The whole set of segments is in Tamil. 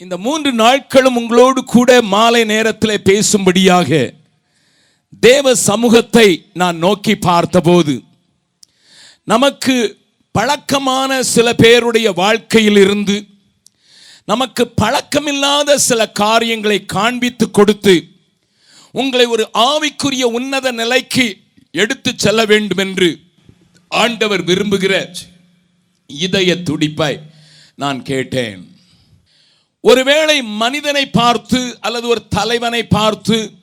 இந்த மூன்று நாட்களும் உங்களோடு கூட மாலை நேரத்தில் பேசும்படியாக தேவ சமூகத்தை நான் நோக்கி பார்த்தபோது நமக்கு பழக்கமான சில பேருடைய வாழ்க்கையிலிருந்து நமக்கு பழக்கமில்லாத சில காரியங்களை காண்பித்து கொடுத்து உங்களை ஒரு ஆவிக்குரிய உன்னத நிலைக்கு எடுத்து செல்ல வேண்டும் என்று ஆண்டவர் விரும்புகிற இதய துடிப்பை நான் கேட்டேன். ஒருவேளை மனிதனை பார்த்து அல்லது ஒரு தலைவனை பார்த்து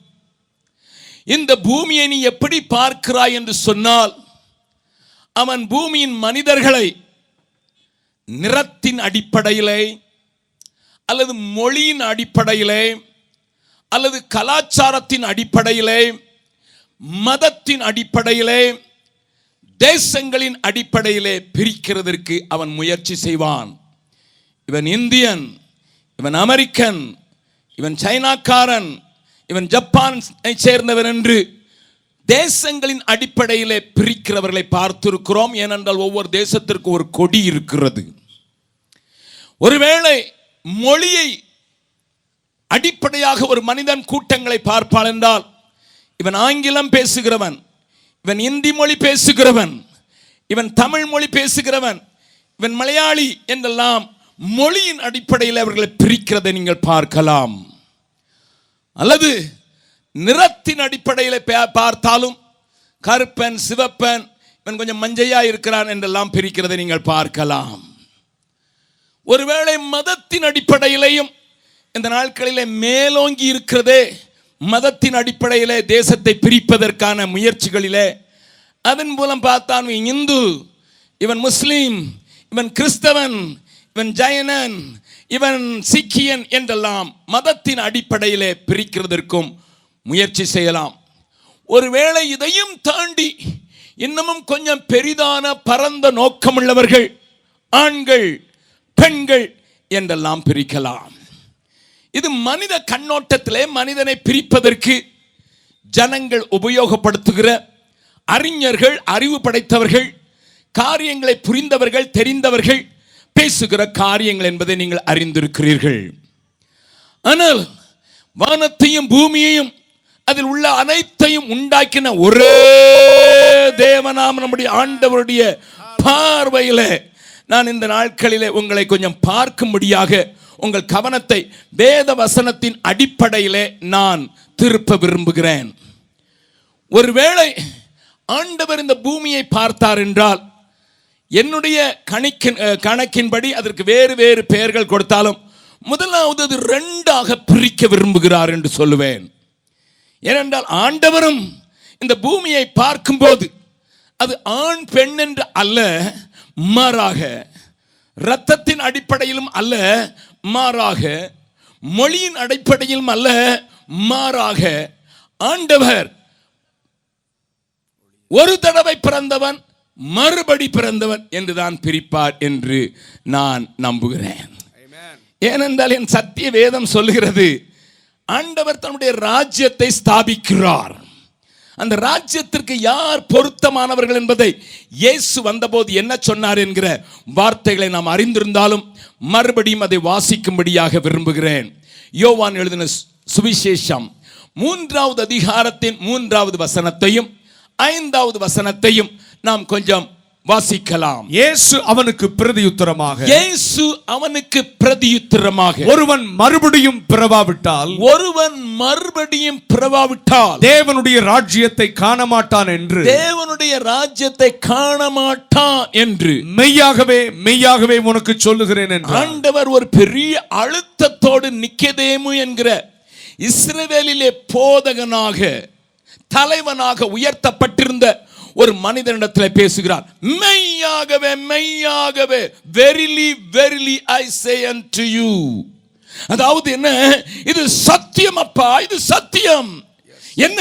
இந்த பூமியை நீ எப்படி பார்க்கிறாய் என்று சொன்னால் அவன் பூமியின் மனிதர்களை நிறத்தின் அடிப்படையிலே அல்லது மொழியின் அடிப்படையிலே அல்லது கலாச்சாரத்தின் அடிப்படையிலே மதத்தின் அடிப்படையிலே தேசங்களின் அடிப்படையிலே பிரிக்கிறதற்கு அவன் முயற்சி செய்வான். இவன் இந்தியன் இவன் அமெரிக்கன் இவன் சைனாக்காரன் இவன் ஜப்பானை சேர்ந்தவன் என்று தேசங்களின் அடிப்படையிலே பிரிக்கிறவர்களை பார்த்திருக்கிறோம். ஏனென்றால் ஒவ்வொரு தேசத்திற்கு ஒரு கொடி இருக்கிறது. ஒருவேளை மொழியை அடிப்படையாக ஒரு மனிதன் கூட்டங்களை பார்ப்பான் என்றால் இவன் ஆங்கிலம் பேசுகிறவன் இவன் இந்தி மொழி பேசுகிறவன் இவன் தமிழ் மொழி பேசுகிறவன் இவன் மலையாளி என்றெல்லாம் மொழியின் அடிப்படையில் அவர்களை பிரிக்கிறதை நீங்கள் பார்க்கலாம். அல்லது நிறத்தின் அடிப்படையில் பார்த்தாலும் கருப்பன் சிவப்பன் இவன் கொஞ்சம் மஞ்சையா இருக்கிறான் என்றெல்லாம் பிரிக்கிறதை நீங்கள் பார்க்கலாம். ஒருவேளை மதத்தின் அடிப்படையிலையும் இந்த நாட்களிலே மேலோங்கி இருக்கிறதே மதத்தின் அடிப்படையிலே தேசத்தை பிரிப்பதற்கான முயற்சிகளிலே அதன் மூலம் பார்த்தான் இந்து இவன் முஸ்லீம் இவன் கிறிஸ்தவன் இவன் ஜெயனன் இவன் சீக்கியன் என்றெல்லாம் மதத்தின் அடிப்படையிலே பிரிக்கிறதற்கும் முயற்சி செய்யலாம். ஒருவேளை இதையும் தாண்டி இன்னமும் கொஞ்சம் பெரிதான பரந்த நோக்கமுள்ளவர்கள் ஆண்கள் பெண்கள் என்றெல்லாம் பிரிக்கலாம். இது மனித கண்ணோட்டத்திலே மனிதனை பிரிப்பதற்கு ஜனங்கள் உபயோகப்படுத்துகிற அறிஞர்கள் அறிவு படைத்தவர்கள் காரியங்களை புரிந்தவர்கள் தெரிந்தவர்கள் பேசுகிற காரியங்கள் என்பதை நீங்கள் அறிந்திருக்கிறீர்கள். ஆனால் வானத்தையும் பூமியையும் அதில் உள்ள அனைத்தையும் உண்டாக்கின ஒரே தேவனாம் நம்முடைய ஆண்டவருடைய பார்வையில் நான் இந்த நாட்களில் உங்களை கொஞ்சம் பார்க்கும்படியாக உங்கள் கவனத்தை வேத வசனத்தின் அடிப்படையிலே நான் திருப்ப விரும்புகிறேன். ஒருவேளை ஆண்டவர் இந்த பூமியை பார்த்தார் என்றால் என்னுடைய கணிக்கின் கணக்கின்படி அதற்கு வேறு வேறு பெயர்கள் கொடுத்தாலும் முதலாவது அது ரெண்டாக பிரிக்க விரும்புகிறார் என்று சொல்லுவேன். ஏனென்றால் ஆண்டவரும் இந்த பூமியை பார்க்கும்போது அது ஆண் பெண் என்று அல்ல மாறாக இரத்தத்தின் அடிப்படையிலும் அல்ல மாறாக மொழியின் அடிப்படையிலும் அல்ல மாறாக ஆண்டவர் ஒரு தடவை பிறந்தவன் மறுபடி பிறந்தவன் என்று தான் பிரிப்பார் என்று நான் நம்புகிறேன். ஏனென்றால் என் சத்திய வேதம் சொல்லுகிறது ஆண்டவர் தன்னுடைய ராஜ்யத்தை ஸ்தாபிக்கிறார். அந்த ராஜ்யத்திற்கு யார் பொருத்தமானவர்கள் என்பதை இயேசு வந்தபோது என்ன சொன்னார் என்கிற வார்த்தைகளை நாம் அறிந்திருந்தாலும் மறுபடியும் அதை வாசிக்கும்படியாக விரும்புகிறேன். யோவான் எழுதின சுவிசேஷம் மூன்றாவது அதிகாரத்தின் மூன்றாவது வசனத்தையும் ஐந்தாவது வசனத்தையும் நாம் கொஞ்சம் வாசிக்கலாம். இயேசு அவனுக்கு பிரதியுத்தரமாக. இயேசு அவனுக்கு பிரதியுத்தரமாக. ஒருவன் மறுபடியும் பிறவாவிட்டால் ஒருவன் மறுபடியும் பிறவாவிட்டால். தேவனுடைய ராஜ்யத்தை காண மாட்டான் என்று. தேவனுடைய ராஜ்யத்தை காண மாட்டான் என்று. மெய்யாகவே மெய்யாகவே உனக்கு சொல்லுகிறேன் என்றார். ஆண்டவர் ஒரு பெரிய அழுத்தத்தோடு நிக்கதேமு என்கிற இஸ்ரவேலிலே போதகனாக தலைவனாக உயர்த்தப்பட்டிருந்த ஒரு மனிதனிடத்தில் பேசுகிறார் மெய்யாகவே மெய்யாகவே verily verily I say to you அதாவது என்ன? இது சத்தியம் அப்பா இது சத்தியம். என்ன?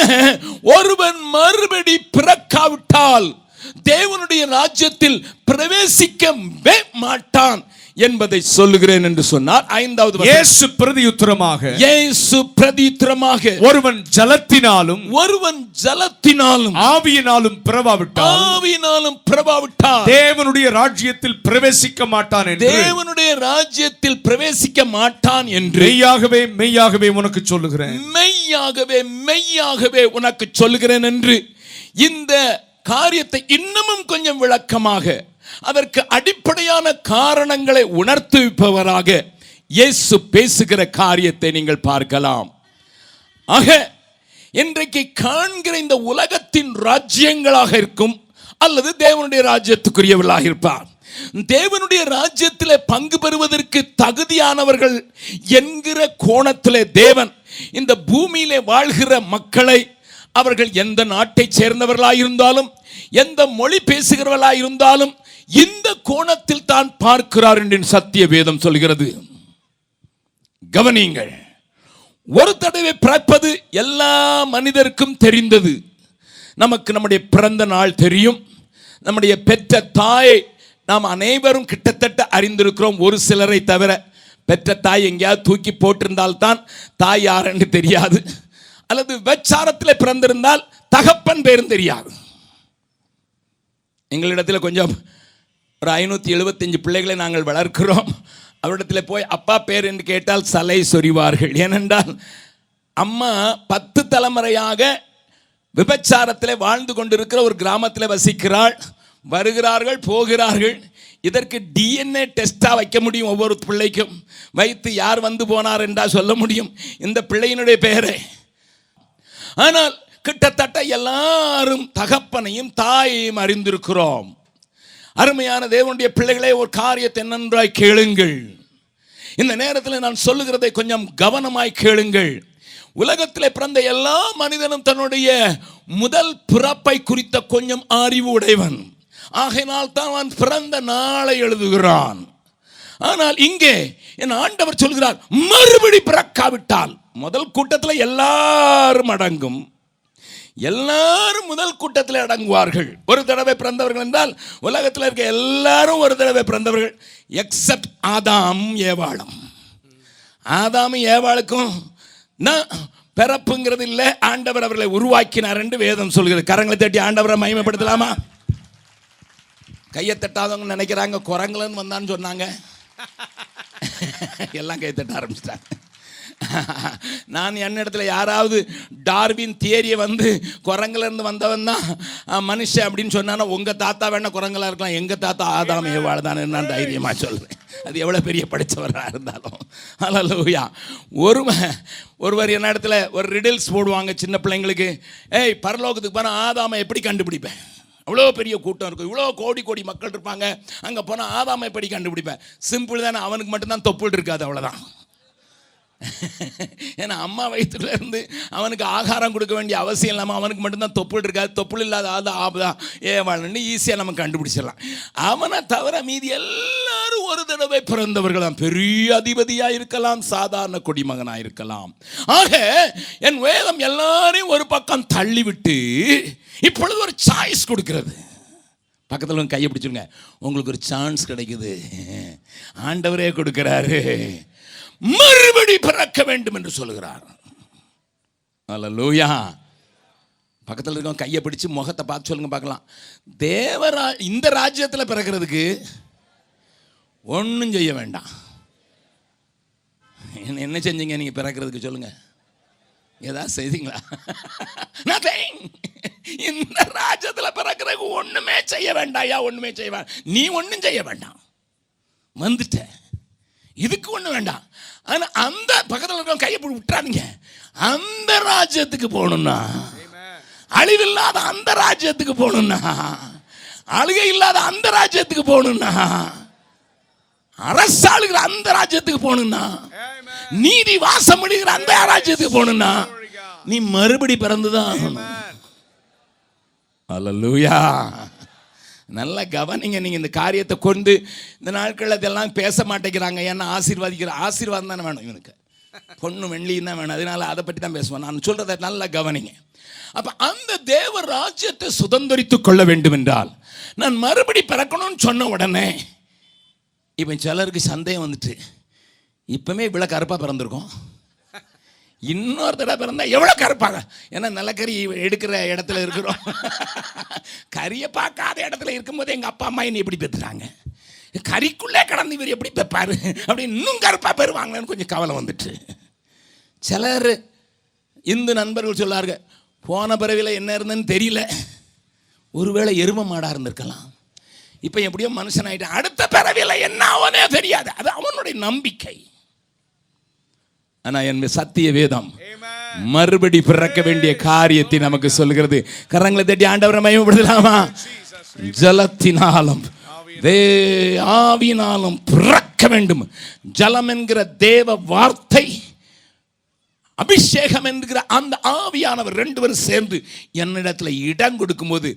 ஒருவன் மறுபடி பிறக்காவிட்டால் தேவனுடைய ராஜ்யத்தில் பிரவேசிக்கவே மாட்டான். என்பதை சொல்லுகிறேன் என்று சொன்னார் ஐந்தாவது. இயேசு பிரதியுத்தரமாக. இயேசு பிரதித்திரமாக ஒருவன் ஜலத்தினாலும் ஒருவன் ஜலத்தினாலும் ஆவியினாலும் பிறவாவிட்டால் ஆவியினாலும் பிரபாவிட்டார் தேவனுடைய ராஜ்யத்தில் பிரவேசிக்க மாட்டான் என்று. தேவனுடைய ராஜ்யத்தில் பிரவேசிக்க மாட்டான் என்று. மெய்யாகவே மெய்யாகவே உனக்கு சொல்லுகிறேன். மெய்யாகவே மெய்யாகவே உனக்கு சொல்லுகிறேன் என்று. இந்த காரியத்தை இன்னமும் கொஞ்சம் விளக்கமாக அதற்கு அடிப்படையான காரணங்களை உணர்த்துவிப்பவராக இயேசு பேசுகிற காரியத்தை நீங்கள் பார்க்கலாம். ஆக இன்றைக்கு காண்கிற இந்த உலகத்தின் ராஜ்யங்களாக இருக்கும் அல்லது தேவனுடைய ராஜ்யத்துக்குரியவர்களாக இருப்பார். தேவனுடைய ராஜ்யத்தில் பங்கு பெறுவதற்கு தகுதியானவர்கள் என்கிற கோணத்திலே தேவன் இந்த பூமியிலே வாழ்கிற மக்களை அவர்கள் எந்த நாட்டைச் சேர்ந்தவர்களாயிருந்தாலும் எந்த மொழி பேசுகிறவர்களாயிருந்தாலும் இந்த கோணத்தில் தான் பார்க்கிறார் என்று சத்திய வேதம் சொல்கிறது. கவனியுங்கள். ஒரு தடவை பிறப்பது எல்லா மனிதருக்கும் தெரிந்தது. நமக்கு நம்முடைய பிறந்த நாள் தெரியும். நம்முடைய பெற்ற தாயை நாம் அனைவரும் கிட்டத்தட்ட அறிந்திருக்கிறோம். ஒரு சிலரை தவிர பெற்ற தாய் எங்கேயாவது தூக்கி போட்டிருந்தால்தான் தாய் யாருன்னு தெரியாது. அல்லது விபச்சாரத்தில் பிறந்திருந்தால் தகப்பன் பேரும் தெரியாது. எங்களிடத்தில் கொஞ்சம் ஒரு ஐநூற்றி எழுபத்தஞ்சு பிள்ளைகளை நாங்கள் வளர்க்கிறோம். அவரிடத்தில் போய் அப்பா பேர் என்று கேட்டால் சலை சொறிவார்கள் ஏனென்றால் அம்மா பத்து தலைமுறையாக விபச்சாரத்தில் வாழ்ந்து கொண்டிருக்கிற ஒரு கிராமத்தில் வசிக்கிறாள். வருகிறார்கள் போகிறார்கள். இதற்கு டிஎன்ஏ டெஸ்ட்டாக வைக்க முடியும் ஒவ்வொரு பிள்ளைக்கும். வைத்து யார் வந்து போனார் என்றால் சொல்ல முடியும். இந்த பிள்ளையினுடைய பெயரை. ஆனால் கிட்டத்தட்ட எல்லாரும் தகப்பனையும் தாயையும் அறிந்திருக்கிறோம். அருமையான தேவனுடைய பிள்ளைகளே ஒரு காரியத்தை நன்றாய் கேளுங்கள். இந்த நேரத்தில் நான் சொல்லுகிறதை கொஞ்சம் கவனமாய் கேளுங்கள். உலகத்தில் பிறந்த எல்லா மனிதனும் தன்னுடைய முதல் பிறப்பை குறித்த கொஞ்சம் அறிவு உடையவன். ஆகையினால் தான் அவன் பிறந்த நாளை எழுதுகிறான். ஆனால் இங்கே என் ஆண்டவர் சொல்கிறார் மறுபடி பிறக்காவிட்டால். முதல் கூட்டத்தில் எல்லாரும் அடங்கும். எல்லாரும் முதல் கூட்டத்தில் அடங்குவார்கள். ஒரு தடவை பிறந்தவர்கள் என்றால் உலகத்தில் இருக்க எல்லாரும் ஒரு தடவை பிறந்தவர்கள் எக்ஸப்ட் ஆதாம் ஏவாளம். ஆதாமும் ஏவாளுக்கும் நான் பிறப்புங்கிறது இல்லை ஆண்டவர் அவர்களை உருவாக்கினார் என்று வேதம் சொல்கிறது. கரங்களை தட்டி ஆண்டவரை மகிமைப்படுத்தலாமா? கையை தட்டாதவங்க நினைக்கிறாங்க குரங்குலன்னு வந்தான்னு சொன்னாங்க. எல்லாம் கை தட்ட ஆரம்பிச்சிட்டாங்க. நான் என்னிடத்துல யாராவது டார்வின் தியரியை வந்து குரங்குலேருந்து வந்தவன் தான். மனுஷன் அப்படின்னு சொன்னானா உங்கள் தாத்தா வேணா குரங்களாக இருக்கலாம். எங்கள் தாத்தா ஆதாம் ஏவாள் தான் நான் தைரியமாக சொல்கிறேன் அது எவ்வளோ பெரிய படித்தவராக இருந்தாலும். அல்லூயா ஒரு ஒருவர் என்ன இடத்துல ஒரு ரிடில்ஸ் போடுவாங்க சின்ன பிள்ளைங்களுக்கு. ஏய் பரலோகத்துக்கு போனால் ஆதாமை எப்படி கண்டுபிடிப்பேன்? அவ்வளோ பெரிய கூட்டம் இருக்கும். இவ்வளோ கோடி கோடி மக்கள் இருப்பாங்க. அங்கே போனால் ஆதாமை எப்படி கண்டுபிடிப்பேன்? சிம்பிள் தானே. அவனுக்கு மட்டும்தான் தொப்புள் இருக்காது அவ்வளோதான் ஏன்னா அம்மா வயிற்றுல இருந்து அவனுக்கு ஆகாரம் கொடுக்க வேண்டிய அவசியம் இல்லாமல் அவனுக்கு மட்டும்தான் தொப்புள் இருக்காது தொப்புள் இல்லாத ஆள் ஆபதா? ஏவாளன்னு ஈஸியாக நம்ம கண்டுபிடிச்சிடலாம். அவனை தவிர மீதி எல்லாரும் ஒரு தடவை பிறந்தவர்களாம் பெரிய அதிபதியாக இருக்கலாம் சாதாரண குடிமகனாக இருக்கலாம். ஆக என் வேதம் எல்லாரையும் ஒரு பக்கம் தள்ளிவிட்டு இப்பொழுது ஒரு சாய்ஸ் கொடுக்கிறது. பக்கத்தில் கையை பிடிச்சிருங்க. உங்களுக்கு ஒரு சான்ஸ் கிடைக்குது. ஆண்டவரே கொடுக்குறாரு. மறுபடி பிறக்க வேண்டும் என்று சொல்லுகிறார். லூயா பக்கத்தில் இருக்கவங்க கையை பிடிச்சு முகத்தை பார்த்து சொல்லுங்க பார்க்கலாம். தேவரா இந்த ராஜ்யத்தில் பிறக்கிறதுக்கு ஒன்றும் செய்ய வேண்டாம். என்ன என்ன செஞ்சீங்க? நீங்கள் பிறக்கிறதுக்கு சொல்லுங்க. ஏதாவது செய்தீங்களா? நத்திங் இந்த ராஜ்யத்தில் பிறக்கிறதுக்கு ஒன்றுமே செய்ய வேண்டாம் ஐயா. ஒன்றுமே செய்ய வேண்டாம். நீ ஒன்றும் செய்ய வேண்டாம். வந்துட்ட. இதுக்கு ஒண்ணு வேண்டாம். ஆனா அந்த பக்கத்தில் இருக்கிற கையை போட்டு விட்டுறாதீங்க. அந்த ராஜ்யத்துக்கு போகணும்னா அழிவில்லாத அந்த ராஜ்யத்துக்கு போகணும்னா அழுகை இல்லாத அந்த ராஜ்யத்துக்கு போகணும்னா அரசாளுகிற அந்த ராஜ்யத்துக்கு போகணும்னா நீதி வாசம் பண்ணுகிற அந்த ராஜ்யத்துக்கு போகணும்னா நீ மறுபடி பிறந்துதான் ஆகணும். அல்லூயா நல்ல கவனிங்க. நீங்கள் இந்த காரியத்தை கொண்டு இந்த நாட்களில் இதெல்லாம் பேச மாட்டேங்கிறாங்க. ஏன்னா ஆசீர்வாதிக்கிற ஆசீர்வாதம் தானே வேணும் இவனுக்கு. பொண்ணு வெள்ளியும் தான் வேணும். அதனால அதை பற்றி தான் பேசுவேன் நான் சொல்கிறத நல்லா கவனிங்க. அப்போ அந்த தேவ ராஜ்யத்தை சுதந்திரித்து கொள்ள வேண்டும் என்றால் நான் மறுபடி பிறக்கணும்னு சொன்ன உடனே இப்போ சிலருக்கு சந்தேகம் வந்துட்டு இப்பவுமே இவ்வளோ கருப்பாக பிறந்திருக்கோம். இன்னொரு தடவை பிறந்தால் எவ்வளோ கருப்பாங்க? ஏன்னா நிலக்கரி எடுக்கிற இடத்துல இருக்கிறோம். கரியை பார்க்காத இடத்துல இருக்கும்போது எங்கள் அப்பா அம்மா என்னை எப்படி பெற்றுறாங்க கறிக்குள்ளே கடந்து இவர் எப்படி பெப்பாரு? அப்படி இன்னும் கருப்பாக பெறுவாங்களேன்னு கொஞ்சம் கவலை வந்துட்டு. சிலர் இந்து நண்பர்கள் சொல்லார்கள் போன பிறவியில் என்ன இருந்ததுன்னு தெரியல. ஒருவேளை எரும மாடாக இருந்திருக்கலாம். இப்போ எப்படியோ மனுஷன் ஆயிட்டான் அடுத்த பிறவியில் என்ன அவனே தெரியாது. அது அவனுடைய நம்பிக்கை. ஆனா என் சத்திய வேதம் மறுபடி பிறக்க வேண்டிய காரியத்தை நமக்கு சொல்கிறது. கரங்களை தட்டி ஆண்டவரை மயமப்படுத்தலாமா ஜலத்தினாலும் வே ஆவினாலும் பிறக்க வேண்டும். ஜலம் என்கிற தேவ வார்த்தை அபிஷேகம் என்கிற அந்த ஆவியானவர் ரெண்டு பேரும் சேர்ந்து என்னிடத்துல இடம் கொடுக்கும்போது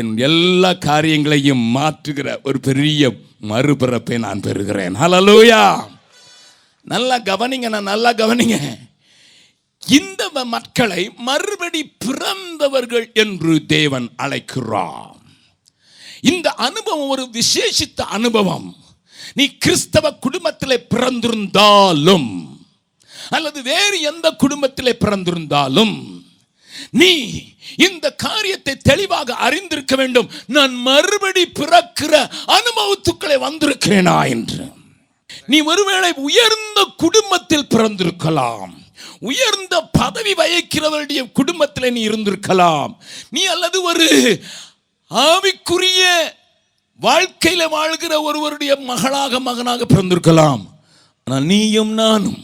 என் எல்லா காரியங்களையும் மாற்றுகிற ஒரு பெரிய மறுபிறப்பை நான் பெறுகிறேன். ஹalleluya நல்லா கவனிங்க நான் நல்லா கவனிங்க. இந்த மக்களை மறுபடி பிறந்தவர்கள் என்று தேவன் அழைக்கிறார். இந்த அனுபவம் ஒரு விசேஷித்த அனுபவம். நீ கிறிஸ்தவ குடும்பத்தில் பிறந்திருந்தாலும் அல்லது வேறு எந்த குடும்பத்தில் பிறந்திருந்தாலும் நீ இந்த காரியத்தை தெளிவாக அறிந்திருக்க வேண்டும். நான் மறுபடி பிறக்கிற அனுபவத்துக்களை வந்திருக்கிறேனா என்று. நீ ஒருவேளை உயர்ந்த குடும்பத்தில் பிறந்திருக்கலாம். உயர்ந்த பதவி வகிக்கிறவருடைய குடும்பத்தில் நீ இருந்திருக்கலாம். நீ அல்லது ஒரு ஆவிக்குரிய வாழ்க்கையில் வாழ்கிற ஒருவருடைய மகளாக மகனாக பிறந்திருக்கலாம். ஆனால் நீயும் நானும்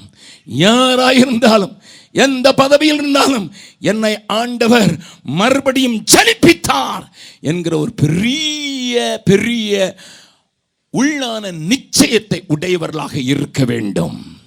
யாராயிருந்தாலும் எந்த பதவியில் இருந்தாலும் என்னை ஆண்டவர் மறுபடியும் ஜனிப்பித்தார் என்கிற ஒரு பெரிய பெரிய உள்ளான நிச்சயத்தை உடையவர்களாக இருக்க வேண்டும்.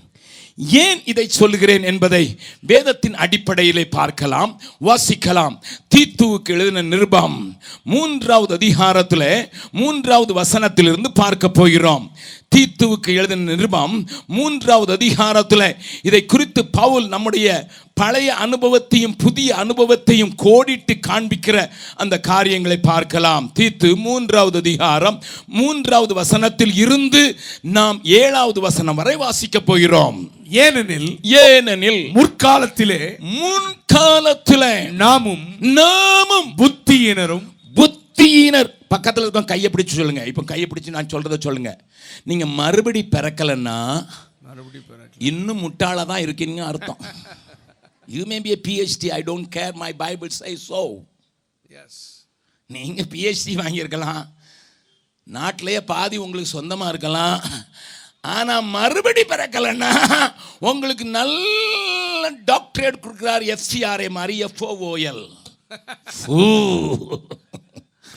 ஏன் இதை சொல்கிறேன் என்பதை வேதத்தின் அடிப்படையிலே பார்க்கலாம் வாசிக்கலாம். தீத்துவுக்கு எழுதின நிருபம் மூன்றாவது அதிகாரத்தில் மூன்றாவது வசனத்திலிருந்து பார்க்க போகிறோம். தீத்துவுக்கு எழுதின நிருபம் மூன்றாவது அதிகாரத்தில் இதை குறித்து பவுல் நம்முடைய பழைய அனுபவத்தையும் புதிய அனுபவத்தையும் கோடிட்டு காண்பிக்கிற அந்த காரியங்களை பார்க்கலாம். தீத்து மூன்றாவது அதிகாரம் மூன்றாவது வசனத்தில் இருந்து நாம் ஏழாவது வசனம் வரை வாசிக்க போகிறோம். ஏனெனில் ஏனெனில் முற்காலத்திலே முன்காலத்தில் நாமும் நாமும் புத்தியினரும் புத்தியினர் பக்கத்தில் இருக்க கையை பிடிச்சு சொல்லுங்க. இப்போ கையை பிடிச்சு நான் சொல்றதை சொல்லுங்க. நீங்க மறுபடி பிறக்கலைன்னா இன்னும் முட்டாளா தான் இருக்கீங்க அர்த்தம். You may be PhD I don't care my Bible say so நீங்க பிஹெச்டி வாங்கியிருக்கலாம். நாட்டிலேயே பாதி உங்களுக்கு சொந்தமா இருக்கலாம். ஆனா மறுபடி பிறக்கலைன்னா உங்களுக்கு நல்ல டாக்டரேட் கொடுக்குறார் எஃப்சிஆர்ஏ மாதிரி எஃப்ஓஓஎல்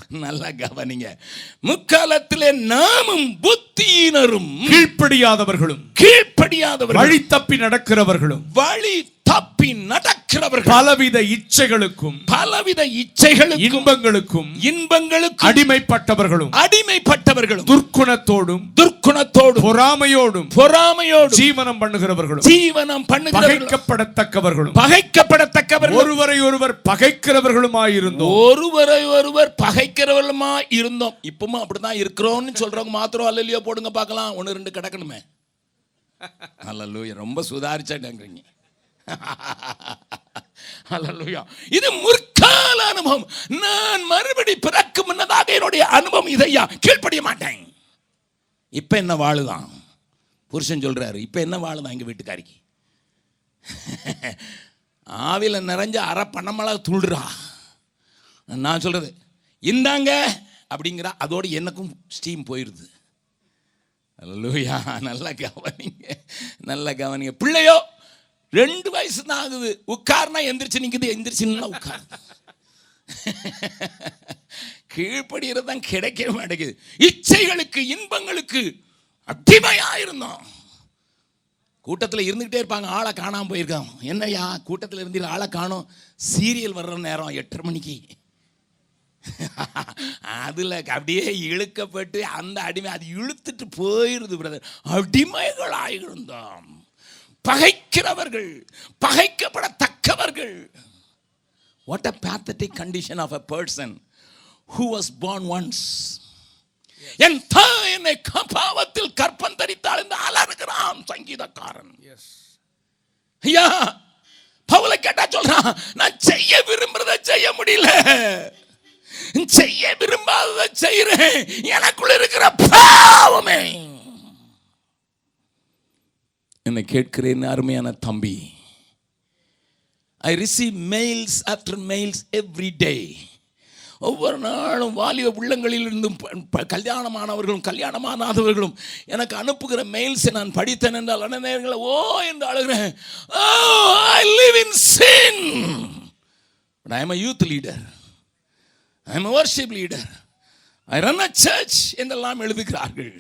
நல்லா கவனிங்க. முக்காலத்திலே நாமும் புத்தியினரும் கீழ்ப்படியாதவர்களும் கீழ்ப்படியாதவர்கள் வழி தப்பி நடக்கிறவர்களும் வழி தப்பி நடக்கிறவர்கள் பலவித இச்சைகளுக்கும் பலவித இச்சைகளுக்கும் இன்பங்களுக்கும் இன்பங்களுக்கும் அடிமைப்பட்டவர்களும் அடிமைப்பட்டவர்களும் துர்க்குணத்தோடும் துர்க்குணத்தோடும் பொறாமையோடும் பொறாமையோடும் ஜீவனம் பண்ணுகிறவர்களும் ஜீவனம் பண்ணுகிறவர்களும் பகைக்கப்படத்தக்கவர்களும் பகைக்கப்படத்தக்கவர்கள் ஒருவரை ஒருவர் பகைக்கிறவர்களுமாயிருந்தோம். ஒருவரை ஒருவர் பகைக்கிறவர்களுமா இருந்தோம் இப்பவும் அப்படிதான் இருக்கிறோம்னு சொல்றவங்க மாத்திரம் அல்லையோ போடுங்க பார்க்கலாம். ஒன்று ரெண்டு கிடக்கணுமே. அல்லூயா ரொம்ப சுதாரிச்சாட்டங்கிறீங்க. அல்லூயா இது முற்கால அனுபவம். நான் மறுபடி பிறக்கும் முன்னதாக என்னுடைய அனுபவம் இதையா கீழ்ப்படிய மாட்டேன். இப்ப என்ன வாழுதான்? புருஷன் சொல்றாரு இப்ப என்ன வாழுதான் எங்க வீட்டுக்காரிக்கு? ஆவில நிறைஞ்ச அரை பணமெல்லாம் துள்ளுறா நான் சொல்றது இந்தாங்க அப்படிங்கிறா அதோடு எனக்கும் ஸ்டீம் போயிடுது லூயா நல்லா கவனிங்க. நல்லா கவனிங்க. பிள்ளையோ ரெண்டு வயசு தான் ஆகுது. உட்கார்னா எந்திரிச்சு நிற்குது எந்திரிச்சுன்னா உட்கார். கீழ்ப்படுகிறது தான் கிடைக்கவே மாட்டேங்குது. இச்சைகளுக்கு இன்பங்களுக்கு அடிமையாக இருந்தோம் கூட்டத்தில் இருந்துக்கிட்டே இருப்பாங்க. ஆளை காணாமல் போயிருக்கான் என்னய்யா கூட்டத்தில் இருந்து ஆளை காணோம். சீரியல் வர்ற நேரம் எட்டரை மணிக்கு. அதில் அப்படியே இழுக்கப்பட்டு அந்த அடிமை அது இழுத்துட்டு போயிருது பிரதர் அடிமைகள் ஆகியிருந்தோம் பகைக்கிறவர்கள் பகைக்கப்படத்தக்கவர்கள். What a pathetic condition of a person who was born once. என் தாய் என்னை பாவத்தில் கற்பம் தரித்தாள் என்று அலறுகிறான் சங்கீதக்காரன். ஐயா பவுலை கேட்டா சொல்றான் நான் செய்ய விரும்புறத செய்ய முடியல. செய்ய விரும்பாததை செய்கிறேன். எனக்குள்ள இருக்கிற பாவமே. என்னை கேட்கிறேன் அருமையான தம்பி. I receive mails after mails every day ஒவ்வொரு நாளும் வாலிப உள்ளங்களில் இருந்தும் ப- கல்யாணமானவர்களும் கல்யாணமானாதவர்களும் எனக்கு அனுப்புகிற மெயில்ஸை நான் படித்தேன் என்றால் அன நேரங்களில் ஓ என்று அழுகிறேன். I live in sin I am a youth leader I am worship leader I run a church என்றெல்லாம் எழுதுகிறார்கள்.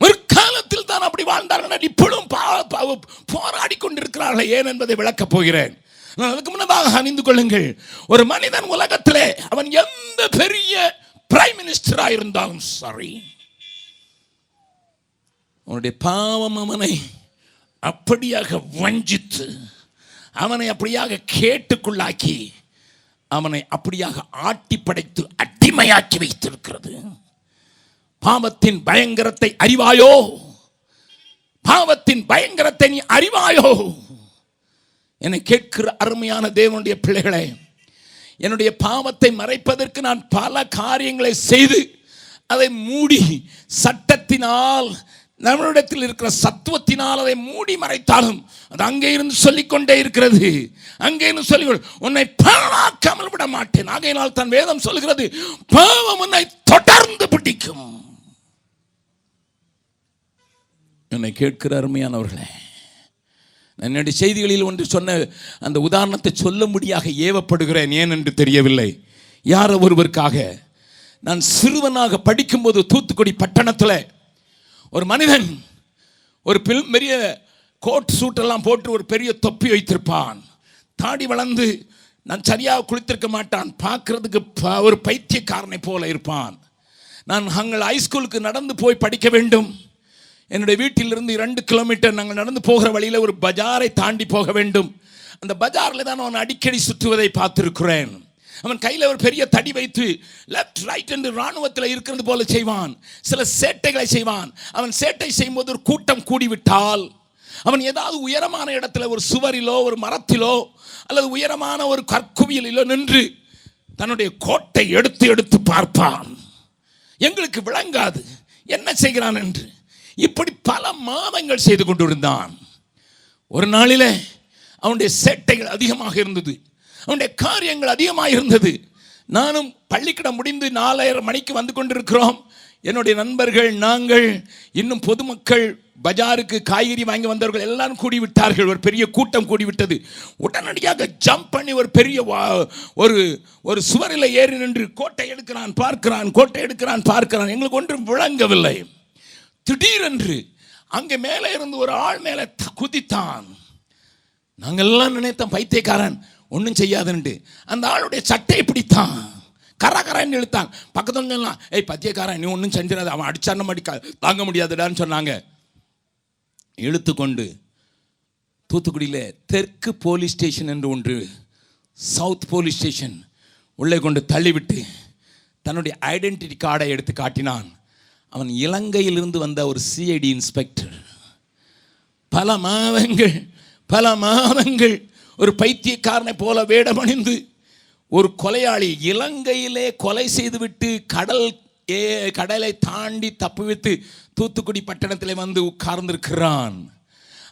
முற்காலத்தில் தான் அப்படி வாழ்ந்தார்கள். இப்பொழுதும் போராடி கொண்டிருக்கிறார்கள். ஏன் என்பதை விளக்கப் போகிறேன். நான் அதுக்கு முன்னதாக அணிந்து கொள்ளுங்கள். ஒரு மனிதன் உலகத்திலே அவன் எந்த பெரிய பிரைம் மினிஸ்டராக இருந்தாலும் சாரி அவனுடைய பாவம் அவனை அப்படியாக வஞ்சித்து அவனை அப்படியாக கேட்டுக்குள்ளாக்கி அவனை அப்படியாக ஆட்டி படைத்து அடிமையாக்கி வைத்திருக்கிறது. பாவத்தின் பயங்கரத்தை அறிவாயோ? பாவத்தின் பயங்கரத்தை நீ அறிவாயோ? என்னை கேட்கிற அருமையான தேவனுடைய பிள்ளைகளே என்னுடைய பாவத்தை மறைப்பதற்கு நான் பல காரியங்களை செய்து அதை மூடி சட்டத்தினால் நம்மளிடத்தில் இருக்கிற சத்துவத்தினால் அதை மூடி மறைத்தாலும் அது அங்கே இருந்து சொல்லிக்கொண்டே இருக்கிறது. அங்கே இருந்து சொல்லி உன்னை பாழாக்காமல் விட மாட்டேன். ஆகையினால் தன் வேதம் சொல்கிறது பாவம் உன்னை தொடர்ந்து பிடிக்கும். என்னை கேட்கிற அருமையானவர்களே நான் என்னுடைய செய்திகளில் ஒன்று சொன்ன அந்த உதாரணத்தை சொல்லும்படியாக ஏவப்படுகிறேன் ஏன் என்று தெரியவில்லை. யாரோ ஒருவருக்காக நான் சிறுவனாக படிக்கும்போது தூத்துக்குடி பட்டணத்தில் ஒரு மனிதன் ஒரு பில் பெரிய கோட் சூட்டெல்லாம் போட்டு ஒரு பெரிய தொப்பி வைத்திருப்பான். தாடி வளர்ந்து நான் சரியாக குளித்திருக்க மாட்டான். பார்க்கறதுக்கு ப- ஒரு பைத்தியக்காரனை போல இருப்பான். நான் நாங்கள் ஹைஸ்கூலுக்கு நடந்து போய் படிக்க வேண்டும். என்னுடைய வீட்டிலிருந்து இரண்டு கிலோமீட்டர் நாங்கள் நடந்து போகிற வழியில் ஒரு பஜாரை தாண்டி போக வேண்டும். அந்த பஜாரில் தான் நான் அடிக்கடி சுற்றுவதை பார்த்துருக்குறேன். அவன் கையில் ஒரு பெரிய தடி வைத்து லெஃப்ட் ரைட் என்று இராணுவத்தில் இருக்கிறது போல செய்வான். சில சேட்டைகளை செய்வான். அவன் சேட்டை செய்யும்போது ஒரு கூட்டம் கூடிவிட்டால் அவன் ஏதாவது உயரமான இடத்துல ஒரு சுவரிலோ ஒரு மரத்திலோ அல்லது உயரமான ஒரு கற்குவியலிலோ நின்று தன்னுடைய கோட்டை எடுத்து எடுத்து பார்ப்பான். எங்களுக்கு விளங்காது. என்ன செய்கிறான் என்று. இப்படி பல மாதங்கள் செய்து கொண்டிருந்தான். ஒரு நாளில் அவனுடைய சேட்டைகள் அதிகமாக இருந்தது. அவனுடைய காரியங்கள் அதிகமாக இருந்தது நானும் பள்ளிக்கூடம் முடிந்து நாலாயிரம் மணிக்கு வந்து கொண்டிருக்கிறோம். என்னுடைய நண்பர்கள் நாங்கள் இன்னும் பொதுமக்கள் பஜாருக்கு காய்கறி வாங்கி வந்தவர்கள் எல்லாரும் கூடிவிட்டார்கள். ஒரு பெரிய கூட்டம் கூடிவிட்டது. உடனடியாக ஜம்ப் பண்ணி ஒரு பெரிய வா- ஒரு ஒரு சுவரில் ஏறி நின்று கோட்டை எடுக்கிறான் பார்க்கிறான் கோட்டை எடுக்கிறான் பார்க்கிறான். எங்களுக்கு ஒன்றும் விளங்கவில்லை. திடீரென்று அங்கே மேலே இருந்து ஒரு ஆள் மேலே த- குதித்தான். நாங்கள் எல்லாம் நினைத்தோம் பைத்தியக்காரன். ஒன்றும் செய்யாதுன்ட்டு அந்த ஆளுடைய சட்டையை பிடித்தான் கர இழுத்தான். பக்கத்தில் சொல்லலாம் ஏய் பத்தியக்காரன் நீ ஒன்றும் செஞ்சிடாது. அவன் அடிச்சான அடிக்க தாங்க முடியாதுடான்னு சொன்னாங்க. இழுத்து கொண்டு தூத்துக்குடியில் தெற்கு போலீஸ் ஸ்டேஷன் என்று ஒன்று சவுத் போலீஸ் ஸ்டேஷன் உள்ளே கொண்டு தள்ளிவிட்டு தன்னுடைய ஐடென்டிட்டி கார்டை எடுத்து காட்டினான். அவன் இலங்கையிலிருந்து வந்த ஒரு சிஐடி இன்ஸ்பெக்டர். பல மாதங்கள் பல மாதங்கள் ஒரு பைத்தியக்காரனை போல வேடமணிந்து ஒரு கொலையாளி இலங்கையிலே கொலை செய்துவிட்டு கடல் ஏ கடலை தாண்டி தப்புவித்து தூத்துக்குடி பட்டணத்தில் வந்து உட்கார்ந்திருக்கிறான்.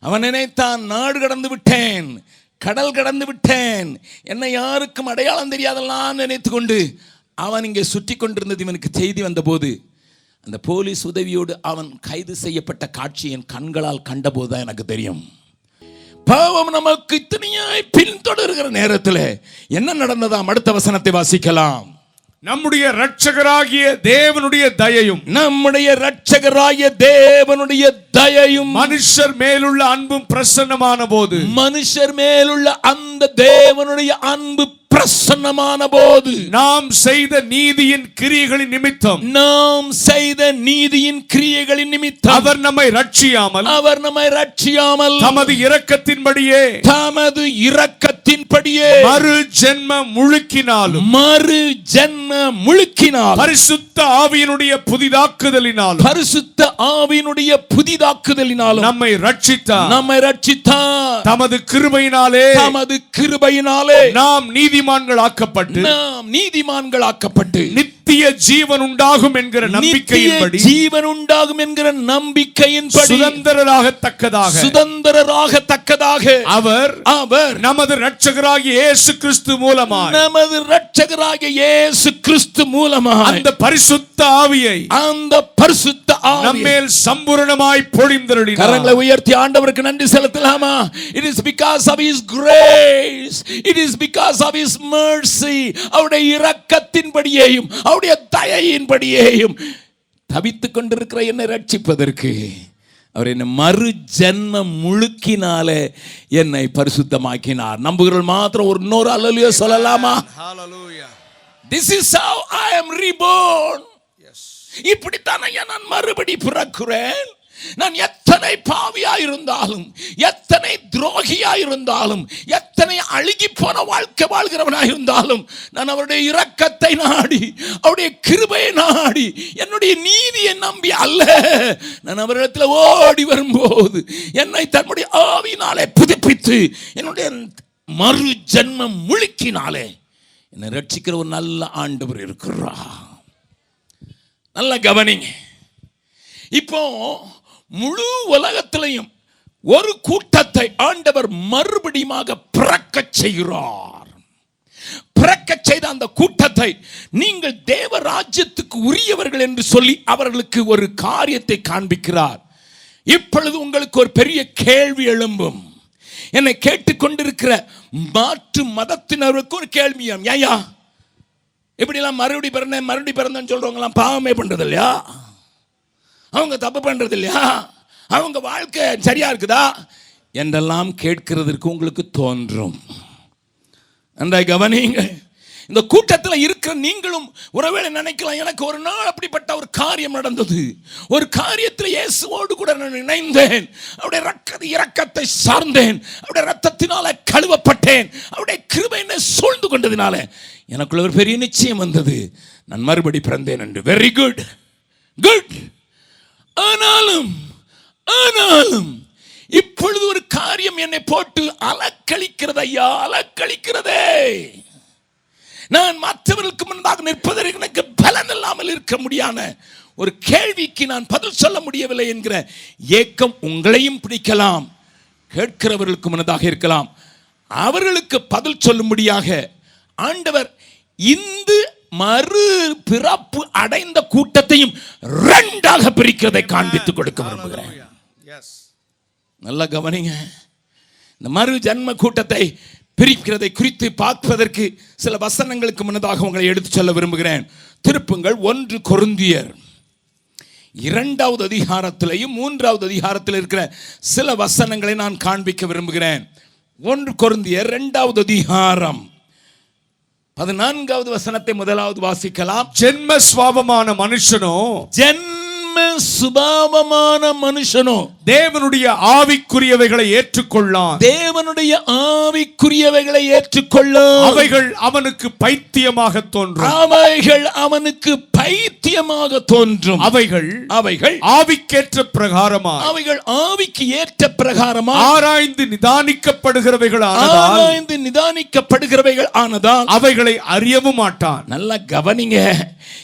அவன் நினைத்தான் நாடு கடந்து விட்டேன் கடல் கடந்து விட்டேன் என்னை யாருக்கும் அடையாளம் தெரியாதெல்லாம் நினைத்து கொண்டு அவன் இங்கே சுற்றி கொண்டிருந்தது இவனுக்கு செய்தி வந்தபோது அந்த போலீஸ் உதவியோடு அவன் கைது செய்யப்பட்ட காட்சி என் கண்களால் கண்டபோது தான் எனக்கு தெரியும். பாவம் நமக்கு இத்தனையாய் பின்தொடர்கிற நேரத்தில் என்ன நடந்ததாம்? அடுத்த வசனத்தை வாசிக்கலாம். நம்முடைய இரட்சகராகிய தேவனுடைய தயையும் நம்முடைய இரட்சகராய தேவனுடைய தயையும் மனுஷர் மேலுள்ள அன்பும் பிரசன்னமான போது மனுஷர் மேலுள்ள அந்த தேவனுடைய அன்பு பிரசன்னமான போது. நாம் செய்த நீதியின் கிரியைகளின் நிமித்தம். நாம் செய்த நீதியின் கிரியைகளின் நிமித்தம். அவர் நம்மை ரட்சியாமல் அவர் நம்மை ரட்சியாமல் தமது இரக்கத்தின்படியே தமது இரக்கத்தின்படியே. மறு ஜென்ம முழுக்கினாலும் மறு ஜென்ம முழுக்கினால் பரிசுத்த ஆவியினுடைய புதிதாக்குதலினாலும் பரிசுத்த ஆவியினுடைய புதிதாக்குதலினாலும். நம்மை ரட்சித்தார் நம்மை ரட்சித்தார் தமது கிருபையினாலே தமது கிருபையினாலே. நாம் நீதிமான்கள் ஆக்கப்பட்டு நாம் நீதிமான்களாக்கப்பட்டு நித்திய ஜீவன் உண்டாகும் என்கிற நம்பிக்கையின்படி ஜீவன் உண்டாகும் என்கிற நம்பிக்கையின்படி சுதந்திரராகத்தக்கதாக சுதந்திரராகத்தக்கதாக அவர் அவர் நமது இரட்சகராகிய இயேசு கிறிஸ்து மூலமாய் நமது இரட்சகராகிய இயேசு கிறிஸ்து மூலமாக அந்த பரிசுத்த ஆவியை அந்த பரிசுத்த ஆவியை நம்மேல் சம்பூரணமாய் பொழிந்தருளினார். கரங்களை உயர்த்தி ஆண்டவருக்கு நன்றி செலுத்தலாமா? It is because of his grace it is because of his mercy. அவருடைய இரக்கத்தின்படியேயும் அவருடைய தயையின்படியேயும் தவித்துக் கொண்டிருக்கிற என்னை ரட்சிப்பதற்கு அவர் என்னை மறு ஜென்ம முழுக்கினாலே என்னை பரிசுத்தமாக்கினார். நம்புகிறவர்கள் மாத்திரம் ஒரு இன்னொரு அல்லலையோ சொல்லலாமா? This is how I am reborn. இப்படித்தான் நான் மறுபடி பிறக்கிறேன்? நான் எத்தனை பாவியா இருந்தாலும் எத்தனை துரோகியா இருந்தாலும் எத்தனை அழுகி போன வாழ்க்கை வாழ்கிறவனா இருந்தாலும் நான் அவருடைய இரக்கத்தை நாடி அவருடைய கிருபையை நாடி என்னுடைய நீதியை நம்பி அல்ல. நான் அவரிடத்தில் ஓடி வரும்போது என்னை தன்னுடைய ஆவினாலே புதுப்பித்து என்னுடைய மறு ஜென்மம் முழுக்கினாலே என்னை ரட்சிக்கிற ஒரு நல்ல ஆண்டவர் இருக்கிறா நல்ல கவனிங்க. இப்போ முழு உலகத்திலையும் ஒரு கூட்டத்தை ஆண்டவர் மறுபடியுமாக பிறக்க செய்கிறார். பிறக்கச் செய்த அந்த கூட்டத்தை நீங்கள் தேவ ராஜ்யத்துக்கு உரியவர்கள் என்று சொல்லி அவர்களுக்கு ஒரு காரியத்தை காண்பிக்கிறார். இப்பொழுது உங்களுக்கு ஒரு பெரிய கேள்வி எழும்பும். என்னை கேட்டுக்கொண்டிருக்கிற மாற்று மதத்தினருக்கு ஒரு கேள்வியாம் ஏயா இப்படிலாம் மறுபடி பிறந்தேன் மறுபடி பிறந்தேன்னு சொல்கிறவங்களாம் பாவமே பண்றது இல்லையா அவங்க தப்பு பண்ணுறது இல்லையா அவங்க வாழ்க்கை சரியா இருக்குதா? என்றெல்லாம் கேட்கிறதற்கு உங்களுக்கு தோன்றும். நன்றாய் கவனிங்க இந்த கூட்டத்தில் இருக்கிற நீங்களும் ஒருவேளை நினைக்கலாம் எனக்கு ஒரு நாள் அப்படிப்பட்ட ஒரு காரியம் நடந்தது. ஒரு காரியத்தில் இயேசுவோடு கூட நான் இணைந்தேன். அவருடைய ரக்க இரக்கத்தை சார்ந்தேன். அவருடைய ரத்தத்தினால கழுவப்பட்டேன். அவருடைய கிருபை என்னை சூழ்ந்து கொண்டதினால எனக்குள்ள ஒரு பெரிய நிச்சயம் வந்தது. நான் மறுபடி பிறந்தேன் என்று. வெரி குட் குட் ஆனாலும் ஆனாலும் இப்பொழுது ஒரு காரியம் என்னை போட்டு அலக்களிக்கிறது ஐயா அலக்களிக்கிறதே நான் மற்றவர்களுக்கு முன்பாக நிற்பதற்கு எனக்கு பலன் இல்லாமல் இருக்க முடியாத ஒரு கேள்விக்கு நான் பதில் சொல்ல முடியவில்லை என்கிற ஏக்கம் உங்களையும் பிடிக்கலாம். கேட்கிறவர்களுக்கு முன்னதாக இருக்கலாம். அவர்களுக்கு பதில் சொல்லும்படியாக ஆண்டவர் இந்து மறு பிறப்பு அடைந்த கூட்டத்தையும் ரெண்டாக பிரிக்கிறதை காண்பித்துக் கொடுக்க விரும்புகிறேன். நல்லா கவனிங்க. இந்த மறு ஜன்ம கூட்டத்தை பிரிக்கிறதை குறித்து பார்ப்பதற்கு சில வசனங்களுக்கு முன்னதாக உங்களை எடுத்து சொல்ல விரும்புகிறேன். திருப்புங்கள் ஒன்று கொருந்தியர். இரண்டாவது அதிகாரத்திலையும் மூன்றாவது அதிகாரத்தில் இருக்கிற சில வசனங்களை நான் காண்பிக்க விரும்புகிறேன். ஒன்று கொருந்தியர் இரண்டாவது அதிகாரம். பதினான்காவது வசனத்தை முதலாவது வாசிக்கலாம். ஜென்ம சுவாபமான மனுஷனோ ஜென்ம சுபாவமான மனுஷனோ? தேவனுடைய ஆவிக்குரியவைகளை ஏற்றுக்கொள்ளான். தேவனுடைய ஆவிக்குரியவைகளை ஏற்றுக்கொள்ளும் அவைகள் அவனுக்கு பைத்தியமாக தோன்றும். அவைகள் அவனுக்கு பைத்தியமாக தோன்றும். அவைகள் அவைகள் ஆவிக்கேற்ற பிரகாரமாக அவைகள் ஆவிக்கு ஏற்ற பிரகாரமா ஆராய்ந்து நிதானிக்கப்படுகிறவைகள் ஆராய்ந்து நிதானிக்கப்படுகிறவைகள் ஆனதால் அவைகளை அறியவும் மாட்டான். நல்லா கவனிங்க.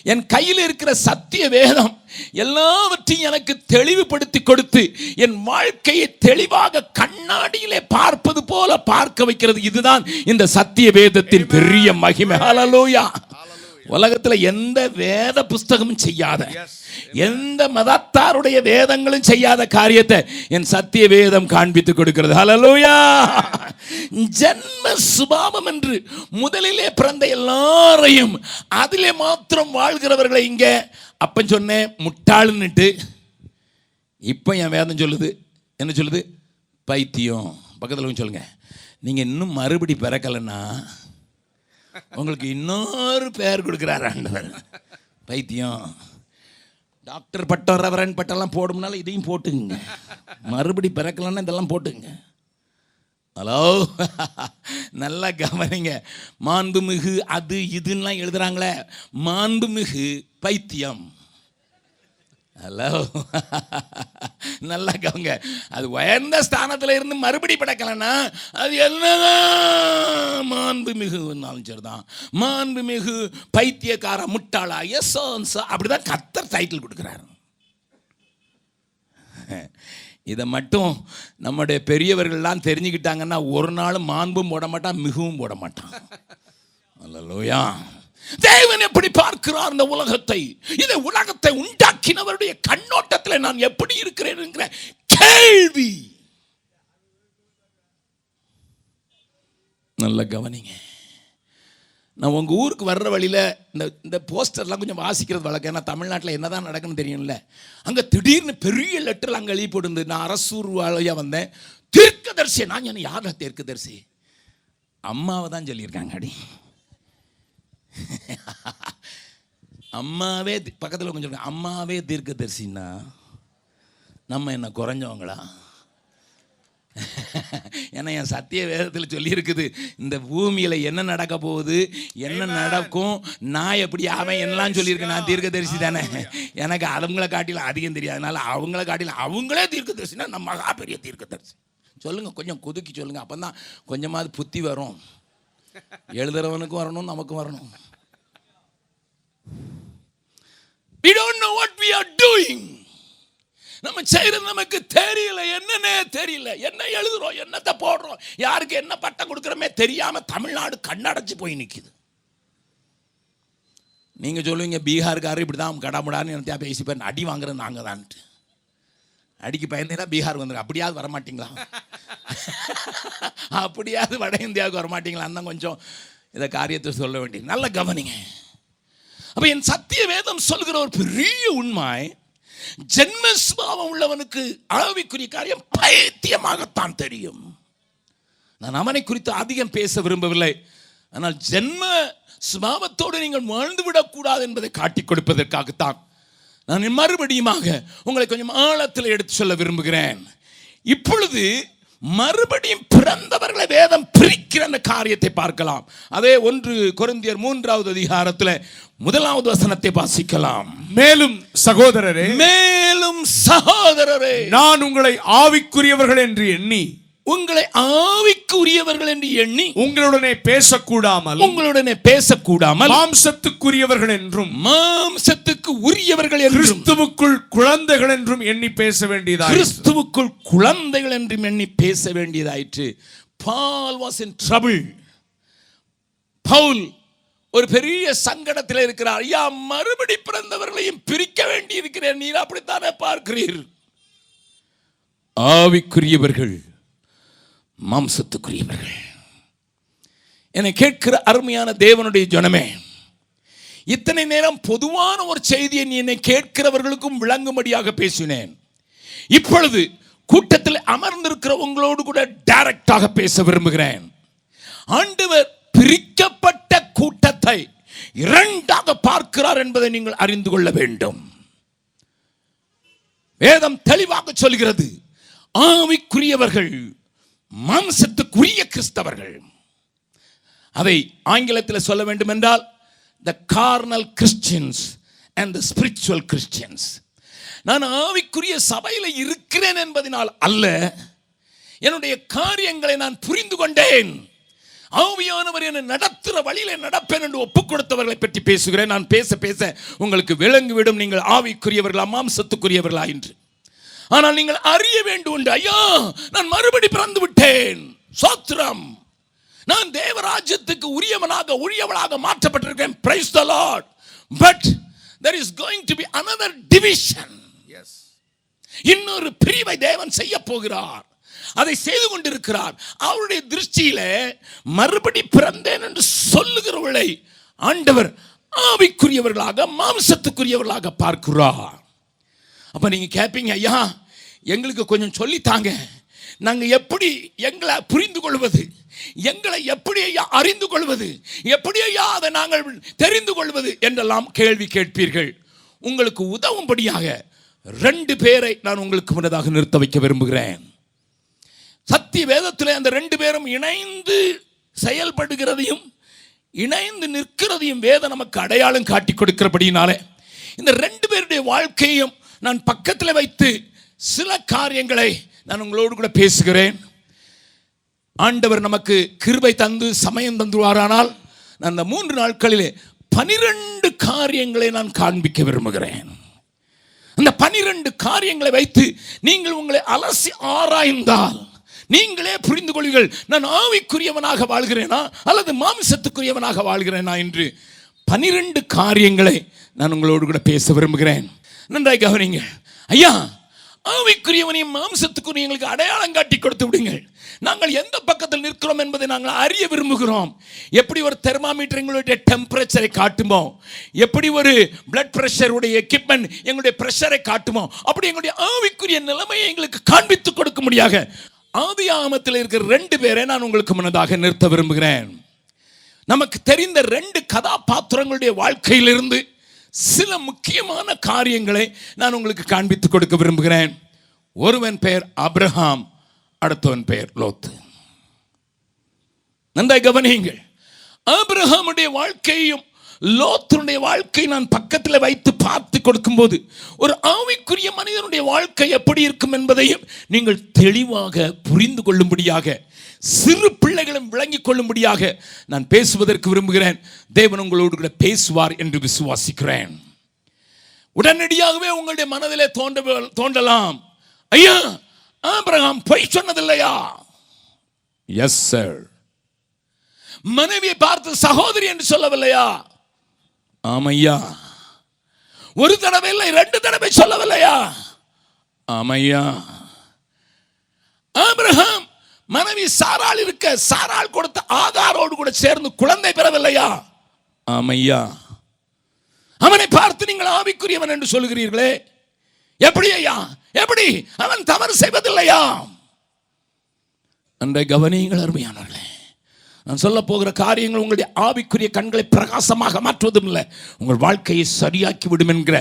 என் கையில் இருக்கிற சத்திய வேதம் எல்லாவற்றையும் எனக்கு தெளிவுபடுத்தி கொடுத்து என் வாழ்க்கையை தெளிவாக கண்ணாடியிலே பார்ப்பது போல பார்க்க வைக்கிறது. இதுதான் இந்த சத்திய வேதத்தின் பெரிய மகிமை. ஹalleluya உலகத்துல எந்த வேத புஸ்தகமும் செய்யாத எந்த மதத்தாருடைய வேதங்களும் செய்யாத காரியத்தை என் சத்திய வேதம் காண்பித்து கொடுக்கிறது. ஹalleluya ஜன்ம சுபாவம் என்று முதலிலே பிறந்த எல்லாரையும் அதிலே மாத்திரம் வாழ்கிறவர்களை இங்க அப்பன் சொன்னேன் முட்டாளுன்னுட்டு இப்போ என் வேதம் சொல்லுது. என்ன சொல்லுது? பைத்தியம். பக்கத்தில் சொல்லுங்க. நீங்கள் இன்னும் மறுபடி பிறக்கலைன்னா உங்களுக்கு இன்னொரு பெயர் கொடுக்குறாரு ஆண்டவர். பைத்தியம். டாக்டர் பட்டம் ரெவரன் பட்டம்லாம் போடும்னால இதையும் போட்டுங்க மறுபடி பிறக்கலன்னா இதெல்லாம் போட்டுங்க ஹலோ நல்லா கவனிங்க. மாண்புமிகு அது இதுன்னெலாம் எழுதுகிறாங்களே மாண்புமிகு பைத்தியம். ஹலோ நல்லா கவங்க அது உயர்ந்த ஸ்தானத்தில் இருந்து மறுபடி படைக்கலைன்னா அது என்னதான்? மாண்புமிகு சரிதான். மாண்புமிகு பைத்தியக்கார முட்டாளா எஸ் அப்படிதான் கத்தர் டைட்டில் கொடுக்குறாரு. இதை மட்டும் நம்முடைய பெரியவர்கள்லாம் தெரிஞ்சுக்கிட்டாங்கன்னா ஒரு நாள் மாண்பும் போட மாட்டான் மிகவும் போட மாட்டான். அல்லலூயா தேவன் எப்படி பார்க்கிறார் இந்த உலகத்தை? இந்த உலகத்தை உண்டாக்கினவருடைய கண்ணோட்டத்தில் நான் எப்படி இருக்கிறேன் கேள்வி. நல்ல கவனிங்க. நான் உங்கள் ஊருக்கு வர்ற வழியில் இந்த இந்த போஸ்டர்லாம் கொஞ்சம் வாசிக்கிறது வழக்கம். ஏன்னா தமிழ்நாட்டில் என்ன தான் நடக்குன்னு தெரியும்ல. அங்கே திடீர்னு பெரிய லெட்டர் அங்கே எழுதி போட்டு நான் அரசூர் வழியாக வந்தேன். தீர்க்கதரிசி நான் என்ன யாரா தீர்க்கதரிசி? அம்மாவை தான் சொல்லியிருக்காங்க அடி. அம்மாவே பக்கத்தில் கொஞ்சம். அம்மாவே தீர்க்கதரிசின்னா நம்ம என்ன குறைஞ்சவங்களா? ஏன்னா என் சத்திய வேதத்தில் சொல்லியிருக்குது இந்த பூமியில் என்ன நடக்க போகுது என்ன நடக்கும் நான் எப்படி அவன் என்னலாம் சொல்லியிருக்கேன் நான் தீர்க்கதரிசி தானே. எனக்கு அவங்கள காட்டிலும் அதிகம் தெரியாது. அதனால அவங்கள காட்டிலும் அவங்களே தீர்க்கதரிசினா நம்ம மகா பெரிய தீர்க்கதரிசி. சொல்லுங்க கொஞ்சம் கொதுக்கி சொல்லுங்க. அப்போ தான் கொஞ்சமாவது புத்தி வரும். எழுதுறவனுக்கும் வரணும் நமக்கும் வரணும். We don't know what we are doing. நம்ம செய்யறது நமக்கு தெரியல. என்னன்னே தெரியல. என்ன எழுதுறோம் என்னத்தை போடுறோம் யாருக்கு என்ன பட்டம் கொடுக்குறோமே தெரியாம தமிழ்நாடு கண்ணடைச்சு போய் நிற்கிது நீங்கள் சொல்லுவீங்க பீகார்காரர் இப்படி தான் கடாமுடான்னு என்னத்தையா பேசிப்பேன் அடி வாங்குறது நாங்கள் தான்ட்டு அடிக்கு பயந்தேன்னா பீகார் வந்துடும் அப்படியாவது வரமாட்டிங்களா? அப்படியாவது வட இந்தியாவுக்கு வரமாட்டீங்களா? தான் கொஞ்சம் இதை காரியத்தை சொல்ல வேண்டியது நல்ல கவனிங்க. அப்போ என் சத்திய வேதம் சொல்கிற ஒரு பெரிய உண்மை ஜென்ம சுபாவம் உள்ளவனுக்கு அளவிக்குரிய காரியம் பைத்தியமாகத்தான் தெரியும். நான் அவனை குறித்து அதிகம் பேச விரும்பவில்லை. ஆனால் ஜென்ம சுபாவத்தோடு நீங்கள் வாழ்ந்து விடக்கூடாது என்பதை காட்டிக் கொடுப்பதற்காகத்தான் நான் மறுபடியுமாக உங்களை கொஞ்சம் ஆழத்தில் எடுத்து சொல்ல விரும்புகிறேன். இப்பொழுது மறுபடியும் பிறந்தவர்களை வேதம் பிரிக்கிற அந்த காரியத்தை பார்க்கலாம். அதே ஒன்று கொரிந்தியர் மூன்றாவது அதிகாரத்தில் முதலாவது வசனத்தை வாசிக்கலாம். மேலும் சகோதரரே மேலும் சகோதரரே நான் உங்களை ஆவிக்குரியவர்கள் என்று எண்ணி உங்களை ஆவிக்குரியவர்கள் என்று எண்ணி உங்களுடனே பேசக்கூடாமல் உங்களுடனே பேசக்கூடாமல் மாம்சத்துக்குரியவர்கள் என்றும் மாம்சத்துக்கு உரியவர்கள் என்றும் கிறிஸ்துவுக்குள் குழந்தைகள் என்றும் எண்ணி பேச வேண்டியதாக கிறிஸ்துவுக்குள் குழந்தைகள் என்றும் எண்ணி பேச வேண்டியதாயிற்று. Paul was in trouble Pavul ஒரு பெரிய சங்கடத்தில் இருக்கிறார். ஐயா மறுபடி பிறந்தவர்களையும் பிரிக்க வேண்டி இருக்கிறேன் நீர் அப்படித்தானே பார்க்கிறீர்? ஆவிக்குரியவர்கள் மாம்சத்துக்குரியவர்கள். என்னை கேட்கிற அருமையான தேவனுடைய ஜனமே இத்தனை நேரம் பொதுவான ஒரு செய்தியை நீ என்னை கேட்கிறவர்களுக்கும் விளங்கும்படியாக பேசினேன். இப்பொழுது கூட்டத்தில் அமர்ந்திருக்கிற உங்களோடு கூட டைரக்டாக பேச விரும்புகிறேன். ஆண்டவர் பிரிக்கப்பட்ட கூட்டத்தை இரண்டாக பார்க்கிறார் என்பதை நீங்கள் அறிந்து கொள்ள வேண்டும். வேதம் தெளிவாக சொல்கிறது ஆவிக்குரியவர்கள் மாம்சத்துக்குரிய கிறிஸ்தவர்கள். அதை ஆங்கிலத்தில் சொல்ல வேண்டும் என்றால் the carnal Christians and the spiritual Christians நான் ஆவிக்குரிய சபையில் இருக்கிறேன் என்பதனால் அல்ல என்னுடைய காரியங்களை நான் புரிந்து கொண்டேன். ஆவியானவர் என்னை நடத்துகிற வழியில் நடப்பேன் என்று ஒப்புக் கொடுத்தவர்களை பற்றி பேசுகிறேன். நான் பேச பேச உங்களுக்கு விளங்கிவிடும். நீங்கள் ஆவிக்குரியவர்களா மாம்சத்துக்குரியவர்களா என்று. ஆனால் நீங்கள் அறிய வேண்டும் என்று ஐயா நான் மறுபடி பிறந்து விட்டேன் சோத்திரம். நான் தேவராஜ்யத்துக்கு உரியவனாக உரியவளாக மாற்றப்பட்டிருக்கேன் praise the Lord but there is going to be another division. இன்னொரு பிரிவை தேவன் செய்ய போகிறார். அதை செய்து கொண்டிருக்கிறார். அவருடைய திருஷ்டியில மறுபடி பிறந்தேன் என்று சொல்லுகிறவர்களை ஆண்டவர் ஆவிக்குரியவர்களாக மாம்சத்துக்குரியவர்களாக பார்க்கிறார். அப்போ நீங்கள் கேட்பீங்க ஐயா எங்களுக்கு கொஞ்சம் சொல்லித்தாங்க நாங்கள் எப்படி எங்களை புரிந்து கொள்வது? எங்களை எப்படி ஐயா அறிந்து கொள்வது? எப்படி ஐயா அதை நாங்கள் தெரிந்து கொள்வது? என்றெல்லாம் கேள்வி கேட்பீர்கள். உங்களுக்கு உதவும்படியாக ரெண்டு பேரை நான் உங்களுக்கு முன்னதாக நிறுத்த வைக்க விரும்புகிறேன். சத்திய வேதத்தில் அந்த ரெண்டு பேரும் இணைந்து செயல்படுகிறதையும் இணைந்து நிற்கிறதையும் வேதம் நமக்கு அடையாளம் காட்டி கொடுக்கிறபடினாலே இந்த ரெண்டு பேருடைய வாழ்க்கையும் நான் பக்கத்தில் வைத்து சில காரியங்களை நான் உங்களோடு கூட பேசுகிறேன். ஆண்டவர் நமக்கு கிருபை தந்து சமயம் தந்துவாரானால் நான் அந்த மூன்று நாட்களிலே பனிரெண்டு காரியங்களை நான் காண்பிக்க விரும்புகிறேன். அந்த பனிரெண்டு காரியங்களை வைத்து நீங்கள் உங்களை அலசி ஆராய்ந்தால் நீங்களே புரிந்து கொள்வீர்கள் நான் ஆவிக்குரியவனாக வாழ்கிறேனா அல்லது மாமிசத்துக்குரியவனாக வாழ்கிறேனா என்று பனிரெண்டு காரியங்களை நான் உங்களோடு கூட பேச விரும்புகிறேன். நன்றாய் கவனிங்க ஐயா ஆவிக்குரியவனையும் மாம்சத்துக்குரிய எங்களுக்கு அடையாளம் காட்டி கொடுத்து விடுங்கள். நாங்கள் எந்த பக்கத்தில் நிற்கிறோம் என்பதை நாங்கள் அறிய விரும்புகிறோம். எப்படி ஒரு தெர்மாமீட்டர் எங்களுடைய டெம்பரேச்சரை காட்டுமோ எப்படி ஒரு பிளட் பிரஷருடைய எக்யூப்மெண்ட் எங்களுடைய ப்ரெஷரை காட்டுமோ அப்படி எங்களுடைய ஆவிக்குரிய நிலைமையை எங்களுக்கு காண்பித்து கொடுக்க முடியாத ஆதி ஆமத்தில் இருக்கிற ரெண்டு பேரை நான் உங்களுக்கு முன்னதாக நிறுத்த விரும்புகிறேன். நமக்கு தெரிந்த ரெண்டு கதாபாத்திரங்களுடைய வாழ்க்கையிலிருந்து சில முக்கியமான காரியங்களை நான் உங்களுக்கு காண்பித்து கொடுக்க விரும்புகிறேன். ஒருவன் பெயர் அப்ரஹாம் அடுத்தவன் பெயர் லோத்து. நன்றாய் கவனியுங்கள். அப்ரஹாமுடைய வாழ்க்கையும் லோத்தனுடைய வாழ்க்கை நான் பக்கத்தில் வைத்து பார்த்து கொடுக்கும்போது ஒரு ஆவிக்குரிய மனிதனுடைய வாழ்க்கை எப்படி இருக்கும் என்பதையும் நீங்கள் தெளிவாக புரிந்து கொள்ளும்படியாக சிறு பிள்ளைகளும் விளங்கிக் கொள்ளும்படியாக நான் பேசுவதற்கு விரும்புகிறேன். தேவன் உங்களோடு கூட பேசுவார் என்று விசுவாசிக்கிறேன். உடனடியாகவே உங்களுடைய மனதிலே தோன்ற தோன்றலாம். ஐயா ஆபிரகாம் பொய் சொன்னதில்லையா? எஸ் சார் மனைவியை பார்த்து சகோதரி என்று சொல்லவில்லையா? ஆமையா. ஒரு தடவை இல்லை ரெண்டு தடவை சொல்லவில்லையா? ஆமையா. ஆபிரகாம் மனைவி சாரால் இருக்க சாரால் கொடுத்த ஆதாரோடு கூட சேர்ந்து குழந்தை பெறவில்லையா? ஆமையா. அவனை பார்த்து நீங்கள் ஆவிக்குரியவன் என்று சொல்லுகிறீர்களே. எப்படி ஐயா? எப்படி? அவன் தவறு செய்வதில்லையா? அன்றை கவனியுங்கள் அருமையானவர்களே. நான் சொல்ல போகிற காரியங்கள் உங்களுடைய ஆவிக்குரிய கண்களை பிரகாசமாக மாற்றுவதும் இல்லை. உங்கள் வாழ்க்கையை சரியாக்கி விடும் என்கிற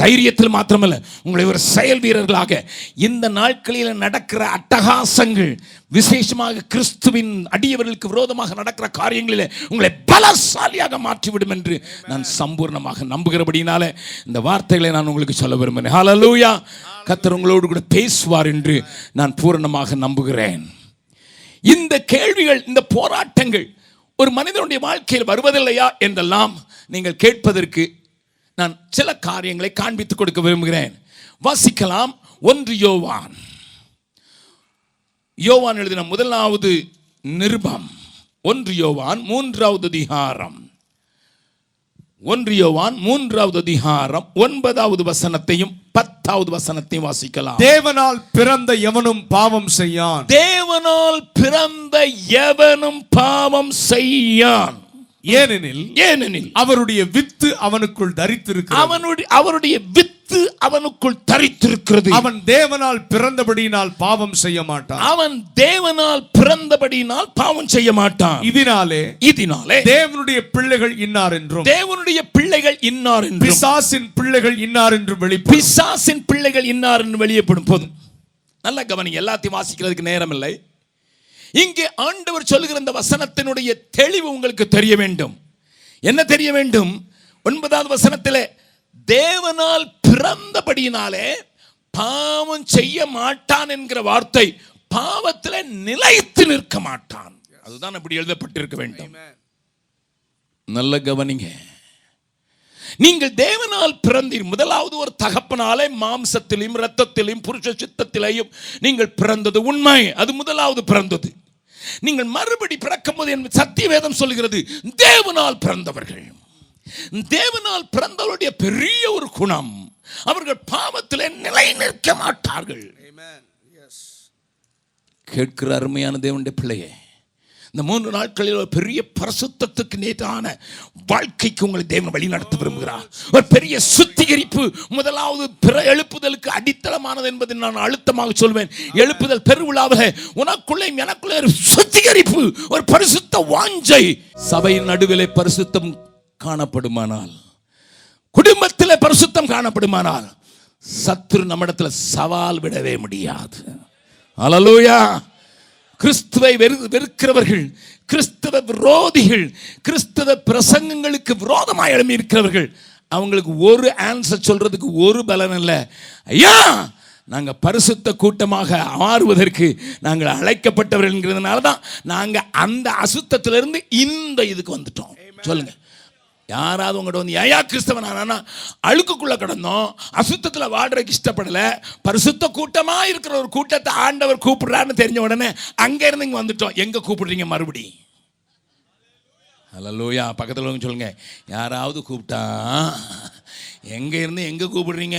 தைரியத்தில் மாத்திரமல்ல உங்களை ஒரு செயல் வீரர்களாக இந்த நாட்களில் நடக்கிற அட்டகாசங்கள் விசேஷமாக கிறிஸ்துவின் அடியவர்களுக்கு விரோதமாக நடக்கிற காரியங்களில் உங்களை பலசாலியாக மாற்றிவிடும் என்று நான் சம்பூர்ணமாக நம்புகிறபடினால இந்த வார்த்தைகளை நான் உங்களுக்கு சொல்ல விரும்புகிறேன். ஹலலூயா கத்தர் உங்களோடு கூட பேசுவார் என்று நான் பூரணமாக நம்புகிறேன். இந்த கேள்விகள் இந்த போராட்டங்கள் ஒரு மனிதனுடைய வாழ்க்கையில் வருவதில்லையா என்றெல்லாம் நீங்கள் கேட்பதற்கு நான் சில காரியங்களை காண்பித்துக் கொடுக்க விரும்புகிறேன். வாசிக்கலாம். ஒன்று யோவான். யோவான் எழுதின முதலாவது நிருபம். ஒன்று யோவான் மூன்றாவது அதிகாரம். ஒன்று யோவான் மூன்றாவது அதிகாரம் ஒன்பதாவது வசனத்தையும் பத்தாவது வசனத்தையும் வாசிக்கலாம். தேவனால் பிறந்த எவனும் பாவம் செய்யான். தேவனால் பிறந்த எவனும் பாவம் செய்யான். ஏனெனில் ஏனெனில் அவருடைய வித்து அவனுக்குள் தரித்திருக்கிறது. அவனுடைய அவருடைய வித்து அவனுக்குள் தரித்திருக்கிறது. அவன் தேவனால் பிறந்தபடியினால் பாவம் செய்ய மாட்டான். அவன் தேவனால் பிறந்தபடியினால் பாவம் செய்ய மாட்டான். இதனாலே இதனாலே தேவனுடைய பிள்ளைகள் இன்னார் என்றும் தேவனுடைய பிள்ளைகள் இன்னார் என்றும் பிசாசின் பிள்ளைகள் இன்னார் என்றும் வெளிப்படும். பிசாசின் பிள்ளைகள் இன்னார் என்று வெளியப்படும் போதும். நல்ல கவனிங்க எல்லாத்தையும் வாசிக்கிறதுக்கு நேரம் இல்லை இங்கே ஆண்டவர் சொல்லுகிற இந்த வசனத்தினுடைய தெளிவு உங்களுக்கு தெரிய வேண்டும். என்ன தெரிய வேண்டும்? ஒன்பதாவது வசனத்திலே தேவனால் பிறந்தபடியினாலே பாவம் செய்ய மாட்டான் என்கிற வார்த்தை பாவத்தில் நிலைத்து நிற்க மாட்டான். அதுதான் அப்படி எழுதப்பட்டிருக்க வேண்டும். நல்ல கவனிங்க. நீங்கள் தேவனால் பிறந்தீர். முதலாவது ஒரு தகப்பனாலே மாம்சத்திலும் இரத்தத்திலும் புருஷ சித்தத்திலையும் நீங்கள் பிறந்தது உண்மை. அது முதலாவது பிறந்தது. நீங்கள் மறுபடி பிறக்கும் போது என் சத்திய வேதம் சொல்கிறது தேவனால் பிறந்தவர்கள். தேவனால் பிறந்தவருடைய பெரிய ஒரு குணம். அவர்கள் பாவத்திலே நிலை நிற்க மாட்டார்கள். கேட்கிற அருமையான தேவனுடைய பிள்ளையே இந்த மூன்று நாட்களில் ஒரு பெரிய பரிசுத்தத்துக்கு நேற்றான வாழ்க்கைக்கு உங்களை தேவன் வழி நடத்த விரும்புகிறார். ஒரு பெரிய சுத்திகரிப்பு முதலாவது பிற எழுப்புதலுக்கு அடித்தளமானது என்பதை நான் அழுத்தமாக சொல்வேன். எழுப்புதல் பெருவிழாவில் உனக்குள்ளே எனக்குள்ளே ஒரு சுத்திகரிப்பு ஒரு பரிசுத்த வாஞ்சை. சபையின் நடுவிலே பரிசுத்தம் காணப்படுமானால் குடும்பத்தில் பரிசுத்தம் காணப்படுமானால் சத்துரு நம்மிடத்துல சவால் விடவே முடியாது. அலலூயா கிறிஸ்துவை வெறு வெறுக்கிறவர்கள் கிறிஸ்தவ விரோதிகள் கிறிஸ்தவ பிரசங்கங்களுக்கு விரோதமாக எழும்பி இருக்கிறவர்கள் அவங்களுக்கு ஒரு ஆன்சர் சொல்றதுக்கு ஒரு பலன் இல்லை. ஐயா நாங்கள் பரிசுத்த கூட்டமாக மாறுவதற்கு நாங்கள் அழைக்கப்பட்டவர்கள் என்கிறதுனால தான் நாங்கள் அந்த அசுத்தத்திலிருந்து இந்த இதுக்கு வந்துட்டோம். சொல்லுங்க. யாராவது உங்கள்கிட்ட வந்து ஏயா கிறிஸ்தவன்? ஆனா அழுக்குக்குள்ளே கிடந்தோம். அசுத்தத்தில் வாடுறதுக்கு இஷ்டப்படலை. பரிசுத்த கூட்டமாக இருக்கிற ஒரு கூட்டத்தை ஆண்டவர் கூப்பிடுறான்னு தெரிஞ்ச உடனே அங்கேருந்து இங்கே வந்துட்டோம். எங்கே கூப்பிடுறீங்க மறுபடி? லூயா பக்கத்தில் சொல்லுங்கள் சொல்லுங்க யாராவது கூப்பிட்டா எங்க இருந்து எங்க கூப்பிடுறீங்க?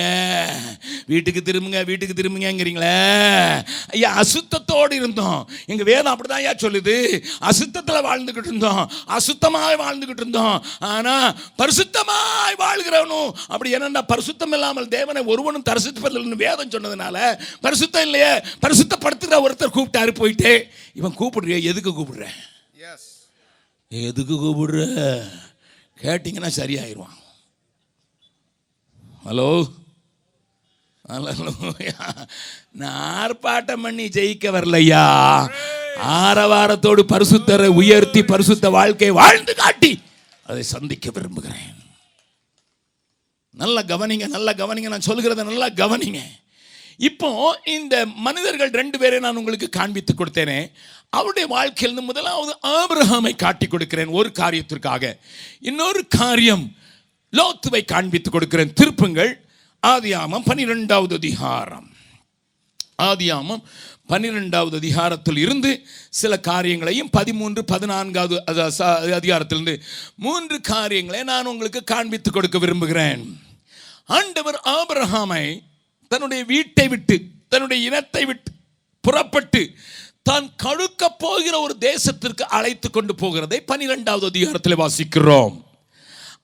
வீட்டுக்கு திரும்புங்க வீட்டுக்கு திரும்புங்கங்கிறீங்களே? ஐயா அசுத்தத்தோடு இருந்தோம். எங்க வேதம் அப்படிதான் ஐயா சொல்லுது. அசுத்தத்தில் வாழ்ந்துகிட்டு இருந்தோம். அசுத்தமாய் வாழ்ந்துகிட்டு இருந்தோம். ஆனா பரிசுத்தமாய் வாழ்கிறவனும் அப்படி என்னன்னா பரிசுத்தம் இல்லாமல் தேவனை ஒருவனும் தரிசிப்பதில்லைன்னு வேதம் சொன்னதுனால பரிசுத்தம் இல்லையே. பரிசுத்தப்படுத்துகிற ஒருத்தர் கூப்பிட்டாரு போயிட்டு. இவன் கூப்பிடுறிய? எதுக்கு கூப்பிடுற? எதுக்கு கூப்பிடுற? கேட்டிங்கன்னா சரியாயிருவான். ஹலோ? நான் ஆர்ப்பாட்டம் பண்ணி ஜெயிக்க வரலையா? ஆரவாரத்தோடு பரிசுத்தரை உயர்த்தி பரிசுத்த வாழ்க்கை வாழ்ந்து காட்டி அதை சந்திக்க விரும்புகிறேன். நல்ல கவனிங்க நல்ல கவனிங்க. நான் சொல்கிறத நல்லா கவனிங்க. இப்போ இந்த மனிதர்கள் ரெண்டு பேரை நான் உங்களுக்கு காண்பித்து கொடுத்தேனே. அவருடைய வாழ்க்கையிலிருந்து முதலாவது ஆபிரகாமை காட்டி கொடுக்கிறேன் ஒரு காரியத்திற்காக. இன்னொரு காரியம் லோத்துவை காண்பித்துக் கொடுக்கிறேன். திருப்புங்கள். ஆதியாமம் பனிரெண்டாவது அதிகாரம். ஆதியாமம் பன்னிரெண்டாவது அதிகாரத்தில் இருந்து சில காரியங்களையும் பதிமூன்று பதினான்காவது அதிகாரத்திலிருந்து மூன்று காரியங்களை நான் உங்களுக்கு காண்பித்து கொடுக்க விரும்புகிறேன். ஆண்டவர் ஆபரஹாமை தன்னுடைய வீட்டை விட்டு தன்னுடைய இனத்தை விட்டு புறப்பட்டு தான் கழுக்க போகிற ஒரு தேசத்திற்கு அழைத்து கொண்டு போகிறதை பனிரெண்டாவது அதிகாரத்தில் வாசிக்கிறோம்.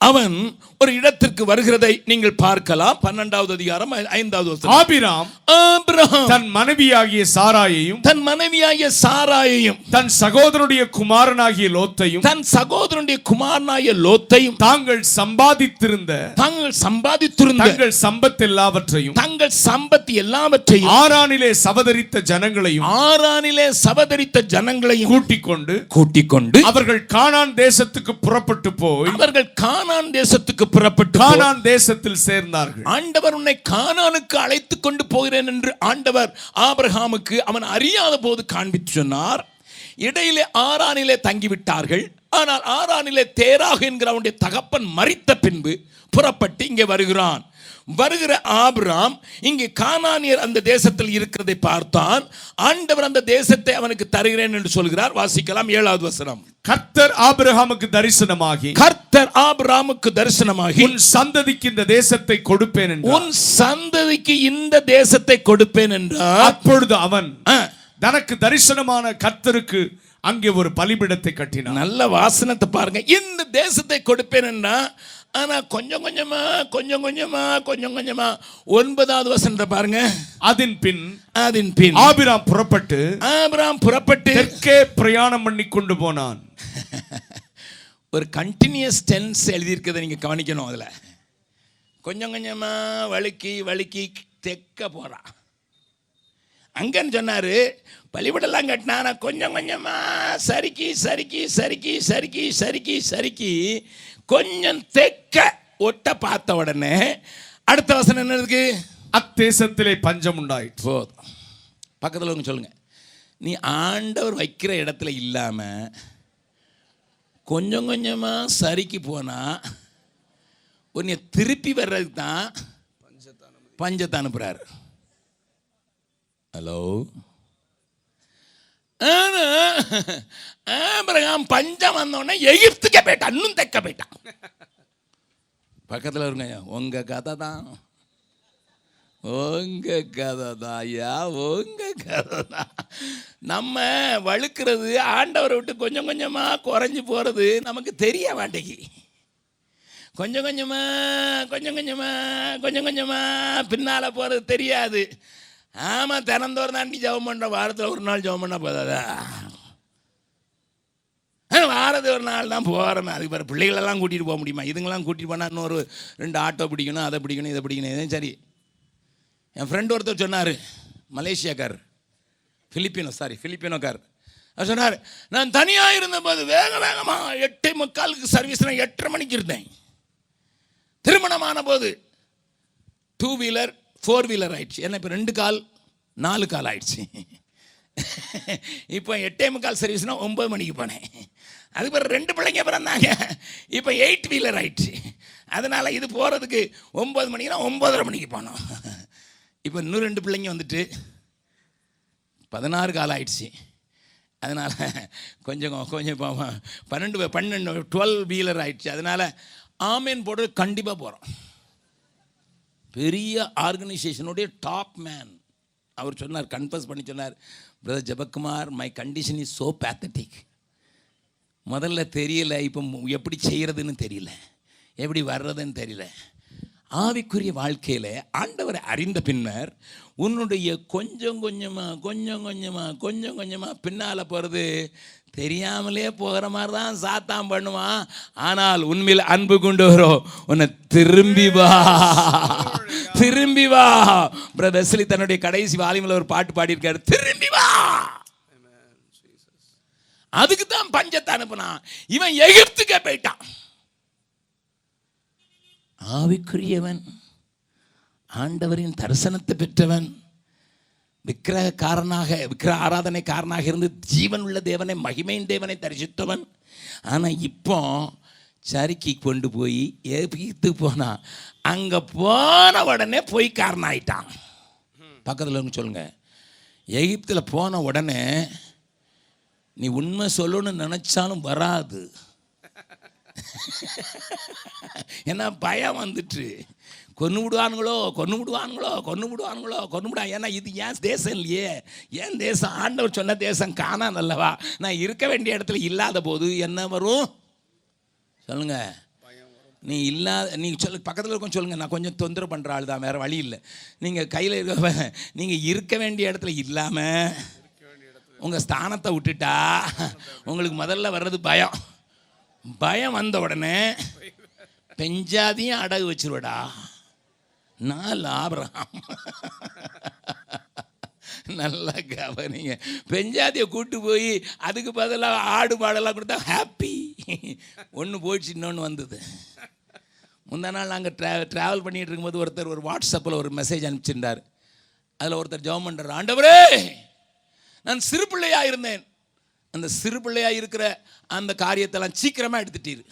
அவன் ஒரு இடத்திற்கு வருகிறதை நீங்கள் பார்க்கலாம் பன்னெண்டாவது அதிகாரம் ஐந்தாவது. ஆபிராம் ஆபிரகாம் தன் மனைவியாகிய சாராயையும் தன் மனைவியாகிய சாராயையும் தன் சகோதரனுடைய குமாரனாகிய லோத்தையும் தன் சகோதரனுடைய குமாரனாகிய லோத்தையும் தாங்கள் சம்பாதித்திருந்த தாங்கள் சம்பாதித்திருந்த தங்கள் சம்பத் எல்லாவற்றையும் தங்கள் சம்பத்து எல்லாவற்றையும் ஆரானிலே சவதரித்த ஜனங்களையும் ஆறானிலே சபதரித்த ஜனங்களையும் கூட்டிக் கொண்டு கூட்டிக் கொண்டு அவர்கள் கானான் தேசத்துக்கு புறப்பட்டு போய் அவர்கள் கானான் தேசத்துக்கு புறப்பட்டு கானான் தேசத்தில் சேர்ந்தார்கள். ஆண்டவர் உன்னை கானானுக்கு அழைத்து கொண்டு போகிறேன் என்று ஆண்டவர் ஆபிரகாமுக்கு அவன் அறியாத போது காண்பித்து சொன்னார். இடையிலே ஆறானிலே தங்கிவிட்டார்கள். ஆனால் ஆறானிலே தேராக என்கிற அவனுடைய தகப்பன் மரித்த பின்பு புறப்பட்டு இங்கே வருகிறான். வருகிற ஆபிராம் இங்கே கானானியர் அந்த தேசத்தில் இருக்கிறதை பார்த்தான். ஆண்டவர் அந்த தேசத்தை அவனுக்கு தருகிறேன் என்று சொல்கிறார். வாசிக்கலாம் ஏழாவது வசனம். கர்த்தர் ஆபிரகாமுக்கு தரிசனமாகி கர்த்தர் ஆபிராமுக்கு தரிசனமாகி உன் சந்ததிக்கு இந்த தேசத்தை கொடுப்பேன் என்றார். உன் சந்ததிக்கு இந்த தேசத்தை கொடுப்பேன் என்றார். அப்பொழுது அவன் தனக்கு தரிசனமான கர்த்தருக்கு அங்கே ஒரு பலிபிடத்தை கட்டினான். நல்ல வாசனத்தை பாருங்க. இந்த தேசத்தை கொடுப்பேன்னா ஆனா கொஞ்சம் கொஞ்சமா கொஞ்சம் கொஞ்சமா கொஞ்சம் கொஞ்சமா. ஒன்பதாவது வசனத்தை பாருங்க. அதன் பின் அதன் பின். ஆபிராம் புறப்பட்டு ஆபிராம் புறப்பட்டு தெற்கே பிரயாணம் பண்ணி கொண்டு போனான். ஒரு கண்டினியூஸ் டென்ஸ் எழுதியிருக்கிறத நீங்க கவனிக்கணும் அதுல. கொஞ்சம் கொஞ்சமா வழுக்கி வழுக்கி தெக்க போறான் அங்கன்னு சொன்னாரு பள்ளிக்கூடெல்லாம் கட்டினா நான் கொஞ்சம் கொஞ்சமா சறுக்கி சறுக்கி சறுக்கி சறுக்கி சறுக்கி சறுக்கி கொஞ்சம் தெக்க ஒட்ட பார்த்த உடனே அடுத்த வசனம் என்ன இருக்கு? அத்தேசத்திலே பஞ்சம் உண்டாயிற்று. போதும். பக்கத்தில் உங்க சொல்லுங்க. நீ ஆண்டவர் வைக்கிற இடத்துல இல்லாம கொஞ்சம் கொஞ்சமா சறுக்கி போனா உன்னை திருப்பி வர்றதுக்கு தான் பஞ்சத்தை அனுப்புறாரு. ஹலோ ஆபிரகாம் பஞ்சம் வந்தோடனே எகிப்துக்கே போயிட்டான் இன்னும் தைக்க போயிட்டான் பக்கத்தில் இருங்க உங்க கதை தான் உங்க கதை தான் ஐயா உங்க கதை தான் நம்ம வழுக்கிறது ஆண்டவரை விட்டு கொஞ்சம் கொஞ்சமாக குறைஞ்சி போகிறது நமக்கு தெரிய மாட்டேங்கி. கொஞ்சம் கொஞ்சமா கொஞ்சம் கொஞ்சமா கொஞ்சம் கொஞ்சமா பின்னால் போகிறது தெரியாது. ஆமாம் தினந்தோறும் தாண்டி ஜெபம் பண்ணுற வாரத்தில் ஒரு நாள் ஜெபம் பண்ணால் போதாதா? வாரது ஒரு நாள் தான் போகிறேன் அதுக்கு பிறகு பிள்ளைகளெல்லாம் கூட்டிகிட்டு போக முடியுமா? இதுங்கெல்லாம் கூட்டிகிட்டு போனால் இன்னொரு ரெண்டு ஆட்டோ பிடிக்கணும் அதை பிடிக்கணும் இதை பிடிக்கணும். இதே சரி. என் ஃப்ரெண்டு ஒருத்தர் சொன்னார் மலேசியாக்கார் ஃபிலிப்பினோ சாரி ஃபிலிப்பினோக்கார் அவர் சொன்னார் நான் தனியாக இருந்தபோது வேக வேகமாக எட்டே முக்காலுக்கு சர்வீஸ் நான் எட்டரை மணிக்கு இருந்தேன். திருமணமான போது டூ வீலர் ஃபோர் வீலர் ஆயிடுச்சு. ஏன்னா இப்போ ரெண்டு கால் நாலு கால் ஆயிடுச்சு. இப்போ எட்டே முக்கால் சர்வீஸ்னா ஒம்பது மணிக்கு போனேன். அதுக்கு பிறகு ரெண்டு பிள்ளைங்க பிறந்தாங்க இப்போ எயிட் வீலர் ஆயிடுச்சு. அதனால் இது போகிறதுக்கு ஒம்பது மணிக்குனா ஒம்பதரை மணிக்கு போனோம். இப்போ இன்னும் ரெண்டு பிள்ளைங்க வந்துட்டு பதினாறு காலம் ஆயிடுச்சு. அதனால் கொஞ்சம் கொஞ்சம் பன்னெண்டு பன்னெண்டு டுவெல் வீலர் ஆயிடுச்சு. அதனால் ஆமேன் போடுறது கண்டிப்பாக போகிறோம் பெரிய ஆர்கனைசேஷனுடைய டாப் மேன் அவர் சொன்னார் கன்ஃபர்ஸ் பண்ணி சொன்னார் brother Jabakumar my condition is so pathetic முதல்ல தெரியல இப்போ எப்படி செய்கிறதுன்னு தெரியல. எப்படி வர்றதுன்னு தெரியல. ஆவிக்குரிய வாழ்க்கையில் ஆண்டவரை அறிந்த பின்னர் உன்னுடைய கொஞ்சம் கொஞ்சமாக கொஞ்சம் கொஞ்சமாக கொஞ்சம் கொஞ்சமாக பின்னால் போகிறது தெரியாமலே போகிற மாதிரி தான் சாத்தான் பண்ணுவான். ஆனால் உண்மையில் அன்பு கொண்டு வரும். உன்னை திரும்பி வா. திரும்பி வா. பிரதர் வெஸ்லி தன்னுடைய கடைசி வாலிமில் ஒரு பாட்டு பாடியிருக்காரு. திரும்பி வா. அதுக்கு தான் பஞ்சத்தை அனுப்புனான். இவன் எகிப்துக்கே போயிட்டான். ஆவிக்குரியவன். ஆண்டவரின் தரிசனத்தை பெற்றவன் விக்கிரகக்காரனாக விக்கிர ஆராதனைக்காரனாக இருந்து ஜீவன் உள்ள தேவனை மகிமையின் தேவனை தரிசித்தவன். ஆனால் இப்போ சரிக்கு கொண்டு போய் எகிப்துக்கு போனான் அங்கே போன உடனே பொய்க்காரன் ஆயிட்டான் பக்கத்தில் சொல்லுங்கள் சொல்லுங்க. எகிப்தில் போன உடனே நீ உண்மை சொல்லணும்னு நினச்சாலும் வராது. ஏன்னா பயம் வந்துட்டு. கொன்று விடுவானுங்களோ கொன்று விடுவானுங்களோ கொன்று விடுவானுங்களோ கொன்று விடா ஏன்னா இது ஏன் தேசம் இல்லையே? ஏன் தேசம்? ஆண்டவர் சொன்ன தேசம் காணான் அல்லவா? நான் இருக்க வேண்டிய இடத்துல இல்லாத போது என்ன வரும்? சொல்லுங்க. நீ இல்லாத நீ சொல்லு பக்கத்தில் இருக்கும் சொல்லுங்கள் நான் கொஞ்சம் தொந்தரவு பண்ணுற ஆள் தான் வேறு வழி இல்லை. நீங்கள் கையில் இருக்க நீங்கள் இருக்க வேண்டிய இடத்துல இல்லாமல் உங்கள் ஸ்தானத்தை விட்டுட்டா உங்களுக்கு முதல்ல வர்றது பயம். பயம் வந்த உடனே பெஞ்சாதையும் அடகு வச்சிருவடா. நான் ஆபரகம். நல்லா கவனிங்க. பெஞ்சாதியை கூட்டு போய் அதுக்கு பதிலாக ஆடு மாடெல்லாம் கொடுத்தா ஹாப்பி ஒன்று போயிடுச்சு இன்னொன்று வந்தது. முந்தா நாள் நாங்கள் ட்ரா ட்ராவல் பண்ணிகிட்டு இருக்கும்போது ஒருத்தர் ஒரு வாட்ஸ்அப்பில் ஒரு மெசேஜ் அனுப்பிச்சிருந்தார். அதில் ஒருத்தர் ஜெபம் பண்ணுறார் ஆண்டவரே நான் சிறு பிள்ளையாக இருந்தேன். அந்த சிறு பிள்ளையாக இருக்கிற அந்த காரியத்தெல்லாம் சீக்கிரமாக எடுத்துட்டீர்.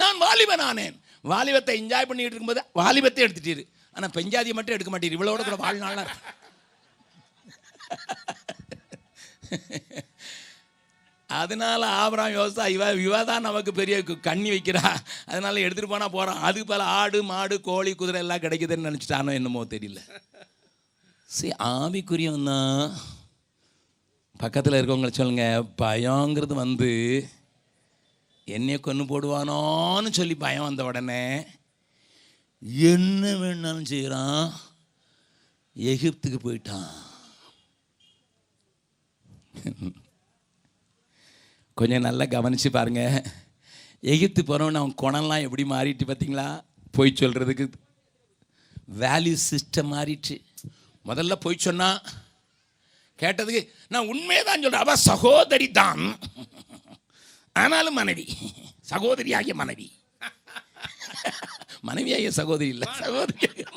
நான் வாலிபன் ஆனேன் வாலிபத்தை என்ஜாய் பண்ணிட்டு இருக்கும்போது வாலிபத்தை எடுத்துட்டீர். ஆனால் பெஞ்சாதியை மட்டும் எடுக்க மாட்டேன். இவ்வளோட கூட வாழ்நாளாக அதனால ஆபராம் யோசா இவ இவ தான் நமக்கு பெரிய கு- கண்ணி வைக்கிறா. அதனால எடுத்துகிட்டு போனால் போகிறான் அதுக்கு பல ஆடு மாடு கோழி குதிரை எல்லாம் கிடைக்குதுன்னு நினச்சிட்டானோ என்னமோ தெரியல. சரி ஆவிக்குரியவன் தான் பக்கத்தில் இருக்கவங்களை சொல்லுங்க பயங்கிறது வந்து என்னையை கொன்று போடுவானோன்னு சொல்லி பயம் வந்த உடனே என்ன வேணாலும் செய்கிறான் எகிப்துக்கு போயிட்டான். கொஞ்சம் நல்லா கவனித்து பாருங்கள் எகிப்து போகிறவன் அவன் குணம்லாம் எப்படி மாறிட்டு பார்த்தீங்களா போய் சொல்கிறதுக்கு வேல்யூ சிஸ்டம் மாறிடுச்சு. முதல்ல போய் சொன்னா கேட்டதுக்கு நான் உண்மையை தான் சொல்கிறேன் அவள் சகோதரி தான். ஆனாலும் மனைவி சகோதரியாகிய மனைவி. மனைவியாகிய சகோதரி இல்லை.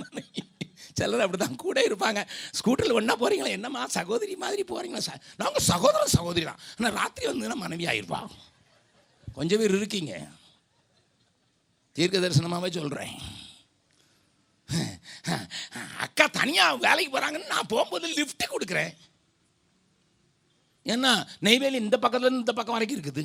மனைவி. சிலர் அப்படி தான் கூட இருப்பாங்க. ஸ்கூட்டரில் ஒன்றா போகிறீங்களா என்னம்மா சகோதரி மாதிரி போகிறீங்களா ச நாங்கள் சகோதரன் சகோதரி தான். ஆனால் ராத்திரி வந்ததுன்னா மனைவி ஆயிருப்பான் கொஞ்சம் பேர் இருக்கீங்க. தீர்க்க தரிசனமாகவே சொல்கிறேன் அக்கா தனியாக வேலைக்கு போகிறாங்கன்னு நான் போகும்போது லிஃப்ட் கொடுக்குறேன். ஏன்னா நெய்வேலி இந்த பக்கத்துல இருந்து இந்த பக்கம் வரைக்கும் இருக்குது.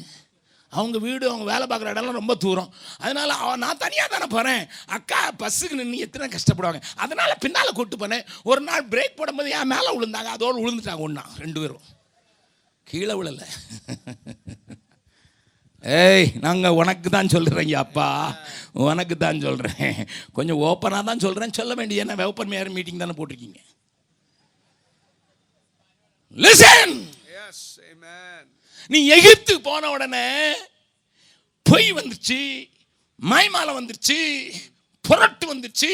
அவங்க வீடு அவங்க வேலை பார்க்குற இடம்லாம் ரொம்ப தூரம். அதனால் அவன் நான் தனியாக தானே போகிறேன் அக்கா பஸ்ஸுக்கு நின்று எத்தனை கஷ்டப்படுவாங்க. அதனால் பின்னால் கூட்டு போனேன். ஒரு நாள் பிரேக் போடும்போது என் மேலே விழுந்தாங்க. அதோடு விழுந்துட்டாங்க ஒன்றா ரெண்டு பேரும். கீழே விழல. ஏய் நாங்கள் உனக்கு தான் சொல்கிறேங்க அப்பா. உனக்கு தான் சொல்கிறேன் கொஞ்சம் ஓப்பனாக தான் சொல்கிறேன் சொல்ல வேண்டிய என்ன? ஓப்பன் மேயர் மீட்டிங் தானே போட்டிருக்கீங்க. லிசன் நீ எகிப்து போன உடனே பொய் வந்துச்சு மாய்மாலம் வந்துருச்சு புரட்டு வந்துருச்சு.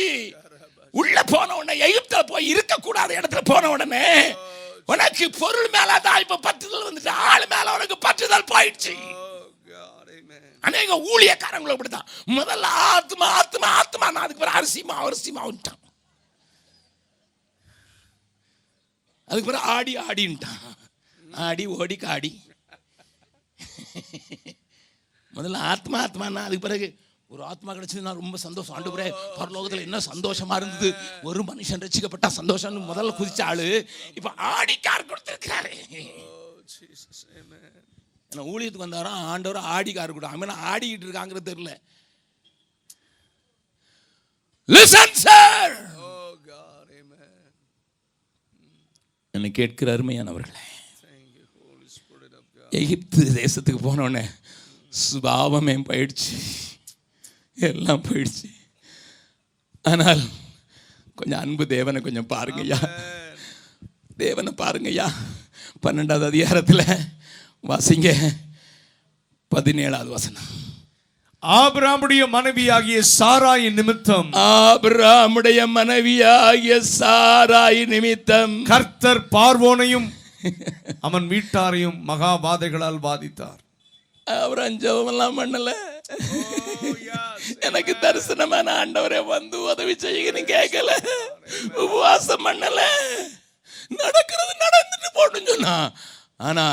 உள்ள போன உடனே எகிப்துல போய் இருக்கக்கூடாத இடத்துல போன உடனே உனக்கு பொருள் மேல தான் இப்ப பற்றுதல் வந்துட்டு ஆள் மேல உனக்கு பற்றுதல் போயிடுச்சு. Oh. அநேக ஊழியக்காரங்களும் அப்படித்தான். முதல்ல ஆத்மா ஆத்மா ஆத்மா நான் அதுக்கு பிறகு அரிசிமா அரிசிமா வந்துட்டான் அதுக்கு பிறகு ஆடி ஆடின்ட்டான். ஆடி ஓடி காடி. முதல்ல ஆத்மா ஆத்மானா அதுக்கு பிறகு ஒரு ஆத்மா கிடைச்சதுன்னா ரொம்ப சந்தோஷம். ஆண்டு பரலோகத்தில் என்ன சந்தோஷமா இருந்தது? ஒரு மனுஷன் ரசிக்கப்பட்டா சந்தோஷம்னு முதல்ல குதிச்ச ஆளு இப்ப ஆடிக்கார் கொடுத்திருக்கிறாரு. Oh Jesus, amen. ஏன்னா ஊழியத்துக்கு வந்தாரா? ஆண்டவர் ஆடிக்காரு கூட அவன் ஆடிக்கிட்டு இருக்காங்கிறது தெரியல. Listen sir Oh. என்னை கேட்கிற அருமையானவர்களே எகிப்து தேசத்துக்கு போனோடனே சுபாவமே போயிடுச்சு. எல்லாம் போயிடுச்சு. ஆனால் கொஞ்சம் அன்பு தேவனை கொஞ்சம் பாருங்கய்யா. தேவனை பாருங்கய்யா. பன்னெண்டாவது அதிகாரத்தில் வாசிங்க. பதினேழாவது வசனம். ஆபிராமுடைய மனைவியாகிய சாராயின் நிமித்தம். ஆபிரகாமுடைய மனைவியாகிய சாராய் நிமித்தம். கர்த்தர் பார்வோனையும் அவன் வீட்டாரையும் மகாபாதைகளால் பாதித்தார் அவர் அஞ்சவமெல்லாம் பண்ணல. எனக்கு தரிசனமான ஆண்டவரே வந்து உதவி செய்யுங்கன்னு கேட்கல உபவாசம் பண்ணல. நடக்கிறது நடந்துட்டு போட்டுன்னு சொன்னா. ஆனா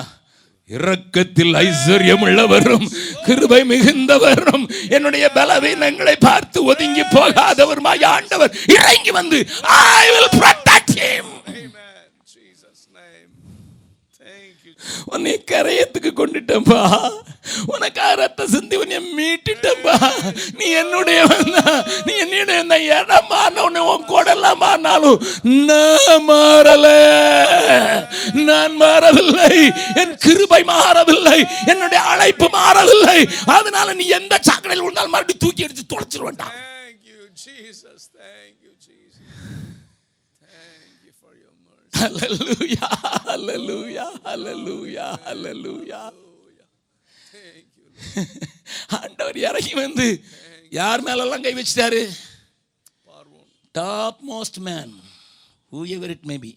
இரக்கத்தில் ஐஸ்வர்யம் உள்ளவரும் கிருபை மிகுந்தவரும் என்னுடைய பலவீனங்களை பார்த்து ஒதுங்கி போகாதவருமாய் ஆண்டவர் இறங்கி வந்து I will protect him Amen. Jesus name. Thank you. உன்னை கரையத்துக்கு கொண்டுட்டப்பா உனக்காக ரத்த சிந்தி உன்னை மீட்டுட்டப்பா நீ என்னுடைய நீ என்னுடைய இந்த இடம் மாறின உன் கூடெல்லாம் மாறினாலும் நான் மாறல. நான் மாறவில்லை. என் கிருபை மாறவில்லை. என்னுடைய அழைப்பு மாறவில்லை. அதனால நீ எந்த சாக்கடையில் விழுந்தாலும் மறுபடியும் தூக்கி எடுத்து தொலைச்சிருவேன்டா. Thank you, Jesus. Thank you, Jesus. Thank you for your mercy. Hallelujah, hallelujah, hallelujah, hallelujah. ஆண்டவர் இறங்கி வந்து யார் மேலெல்லாம் கை வச்சிட்டாரு? Topmost man whoever it maybe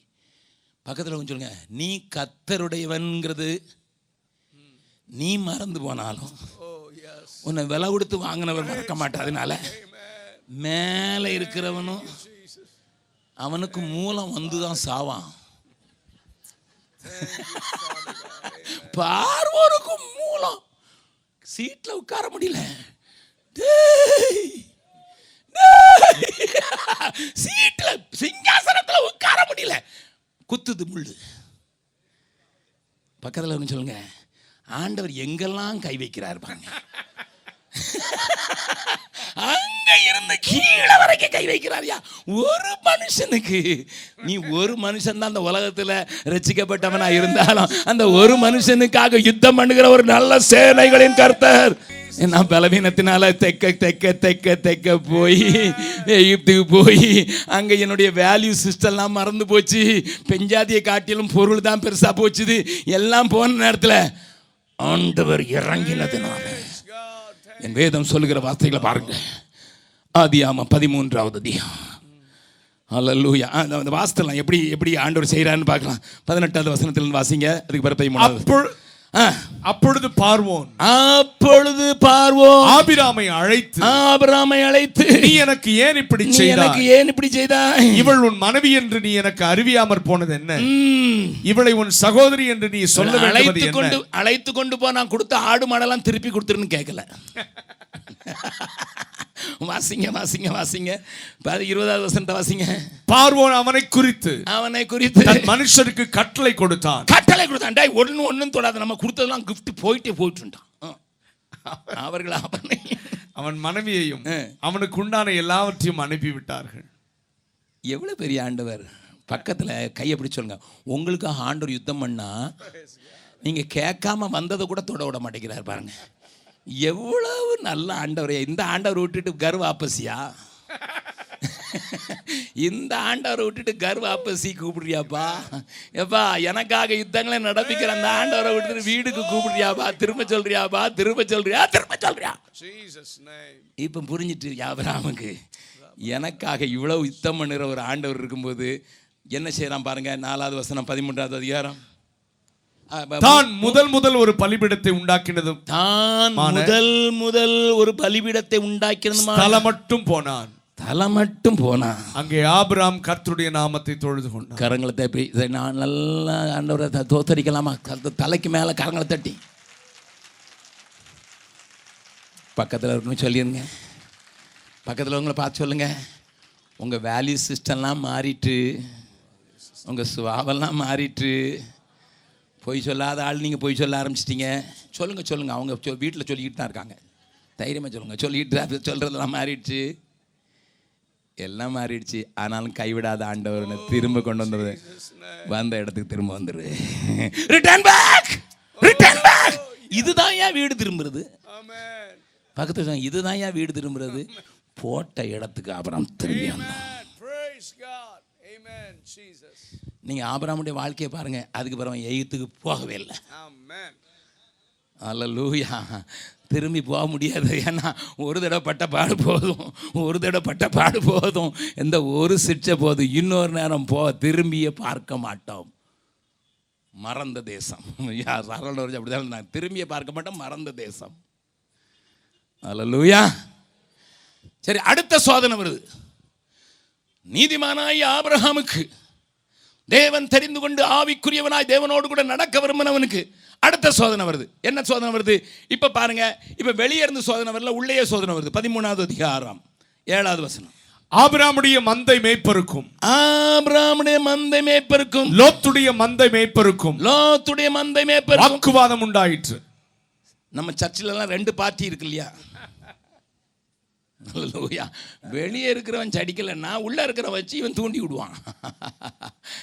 பக்கத்தில் கொஞ்சம் சொல்லுங்க. நீ கத்தருடையவன்கிறது நீ மறந்து போனாலும் உன்னை விலை கொடுத்து வாங்கினவர் மறக்க மாட்டாதனால மேலே இருக்கிறவனும் அவனுக்கு மூலம் வந்து தான் சாவான். பார்வோருக்கும் மூலம். சீட்ல உட்கார முடியல. டேய், டேய். சீட்ல சிங்காசனத்துல உட்கார முடியல. குத்துது முள்ளு. பக்கத்துல வந்து சொல்லுங்க. ஆண்டவர் எங்கெல்லாம் கை வைக்கிறார் பாருங்க. அங்க இருந்து கீழே வரைக்கும் கை வைக்கிறாரியா? ஒரு மனுஷனுக்கு. நீ ஒரு மனுஷன் தான் அந்த உலகத்துல ரசிக்கப்பட்டவனா இருந்தாலும் அந்த ஒரு மனுஷனுக்காக யுத்தம் பண்ணுகிற ஒரு நல்ல சேனைகளின் கர்த்தர். நான் பலவீனத்தினால தெக்க தெக்க தெக்க தெக்க போய் எகிப்துக்கு போய் அங்கே என்னுடைய வேல்யூ சிஸ்டம்லாம் மறந்து போச்சு. பெஞ்சாதியை காட்டிலும் பொருள் தான் பெருசாக போச்சுது. எல்லாம் போன நேரத்தில் ஆண்டவர் இறங்கினதுனால. என் வேதம் சொல்லுகிற வார்த்தைகளை பாருங்க. ஆதியாம பதிமூன்றாவது அதிகம் அல்லூயா அந்த வாசத்தெல்லாம் எப்படி எப்படி ஆண்டவர் செய்கிறான்னு பார்க்கலாம். பதினெட்டாவது வசனத்திலிருந்து வாசிங்க. அதுக்கு பிறப்பை பதிமூணாவது அப்பொழுது பார்வோன். அப்பொழுது பார்வோம் ஆபிராமை அழைத்து ஆபிராமை அழைத்து நீ எனக்கு ஏன் இப்படி நீ எனக்கு செய்தாய் ஏன் இப்படி செய்தாய்? இவள் உன் மனைவி என்று நீ எனக்கு அறிவியாமற் போனது என்ன. இவளை உன் சகோதரி என்று நீ சொல்ல அழைத்து கொண்டு அழைத்து கொண்டு போ நான் கொடுத்த ஆடு மாடெல்லாம் திருப்பி கொடுத்துருன்னு கேட்கல வாசிங்க வாசிங்க வாசிங்க. பாரு இருபதாவது வசனத்தை வாசிங்க. பார்வோன் அவனை குறித்து அவனை குறித்து. மனுஷருக்கு கட்டளை கொடுத்தான். கட்டளை கொடுத்தான். டேய் ஒன்று ஒன்றும் தொடாத. நம்ம கொடுத்ததெல்லாம் gift போயிட்டே போயிட்டுட்டான் அவர்கள் அவனை அவன் மனைவியையும். அவனுக்கு உண்டான எல்லாவற்றையும் அனுப்பி விட்டார்கள் எவ்வளோ பெரிய ஆண்டவர்? பக்கத்தில் கையை பிடிச்சு சொல்லுங்க. உங்களுக்காக ஆண்டவர் யுத்தம் பண்ணா நீங்க கேட்காம வந்ததை கூட தொட விட மாட்டேங்கிறார் பாருங்க. எவ்வளவு நல்ல ஆண்டவர் இந்த ஆண்டவர் விட்டுட்டு கர்வ ஆப்பசியா இந்த ஆண்டவரை விட்டுட்டு கர்வ ஆப்பசி கூப்பிடுறியாப்பா? எப்பா எனக்காக யுத்தங்களை நடப்பிக்கிற அந்த ஆண்டவரை விட்டுட்டு வீடுக்கு கூப்பிடுறியாப்பா? திரும்ப சொல்றியாப்பா? திரும்ப சொல்றியா? திரும்ப சொல்றியா? Jesus' name. இப்போ புரிஞ்சிட்டு யாவராமுக்கு எனக்காக இவ்வளவு யுத்தம் பண்ணுற ஒரு ஆண்டவர் இருக்கும்போது என்ன செய்கிறான் பாருங்க நாலாவது வசனம் பதிமூன்றாவது அதிகாரம். தான் முதல் முதல் ஒரு பலிபீடத்தை உண்டாக்கினதும் தான். முதல் முதல் ஒரு பலிபீடத்தை உண்டாக்கினதுமா தலை மட்டும் போனான். தலை மட்டும் போனா அங்கே ஆபிராம் கர்த்தருடைய நாமத்தை தொழுது கொண்டான். கரங்களை தப்பி இதை நான் நல்லா ஆண்டவரை தோத்தரிக்கலாமா? தலைக்கு மேலே கரங்களை தட்டி. பக்கத்தில் இருக்கணும் சொல்லிடுங்க பக்கத்தில் உங்களை பார்த்து சொல்லுங்க. உங்கள் வேல்யூ சிஸ்டம்லாம் மாறிட்டு உங்கள் சுவாவெல்லாம் மாறிட்டு பொய் சொல்லாத ஆள் நீங்கள் பொய் சொல்ல ஆரம்பிச்சிட்டீங்க. சொல்லுங்கள் சொல்லுங்கள் அவங்க சொ வீட்டில் சொல்லிக்கிட்டு தான் இருக்காங்க. தைரியமாக சொல்லுங்கள் சொல்லிக்கிட்டு சொல்கிறதெல்லாம் மாறிடுச்சு. எல்லாம் மாறிடுச்சு. ஆனாலும் கைவிடாத ஆண்டவர் திரும்ப கொண்டு வந்துடுது வந்த இடத்துக்கு திரும்ப வந்துடுது ரிட்டர்ன் பேக் ரிட்டர்ன் பேக் இதுதான் ஏன் வீடு திரும்புறது? பக்கத்து சொன்னாங்க, இதுதான் ஏன் வீடு திரும்புறது? போட்ட இடத்துக்கு அப்புறம் திரும்பி வந்தான். Amen. Praise God. Amen. Jesus. நீங்க ஆபராமுடைய வாழ்க்கையை பாருங்க அதுக்கு பிறகு எகிப்துக்கு போகவே இல்லை Amen. அல்லூயா திரும்பி போக முடியாது ஏன்னா ஒரு தடவை பட்ட பாடு போதும் ஒரு தடவை பட்ட பாடு போதும் இந்த ஒரு சிற்றை போதும் இன்னொரு நேரம் போ திரும்பியே பார்க்க மாட்டோம் மறந்த தேசம் யார் சரவண அப்படிதான் நான் திரும்பியே பார்க்க மாட்டோம் மறந்த தேசம் அல்லூயா சரி அடுத்த சோதனை வருது நீதிமானாய் ஆபிரகாமுக்கு தேவன் தெரிந்து கொண்டு ஆவிக்குரியவனாய் தேவனோடு கூட நடக்க விரும்பினவனுக்கு அடுத்த சோதனை வருது. என்ன சோதனை வருது? இப்ப பாருங்க இப்ப வெளியே இருந்து சோதனை வரல உள்ளேயே சோதனை வருது. பதிமூணாவது அதிகாரம் ஏழாவது வசனம். ஆபிராமுடைய மந்தை மேய்ப்பருக்கும். ஆபிராமுடைய மந்தை மேய்ப்பருக்கும். லோத்துடைய மந்தை மேய்ப்பருக்கும். லோத்துடைய மந்தை மேய்ப்பருக்கும். வாக்குவாதம் உண்டாயிற்று. நம்ம சர்ச்சில் எல்லாம் ரெண்டு பார்ட்டி இருக்கு இல்லையா அல்லேலூயா. வெளியே இருக்கிறவன் சடிக்கலைன்னா உள்ள இருக்கிற வச்சு இவன் தூண்டி விடுவான்.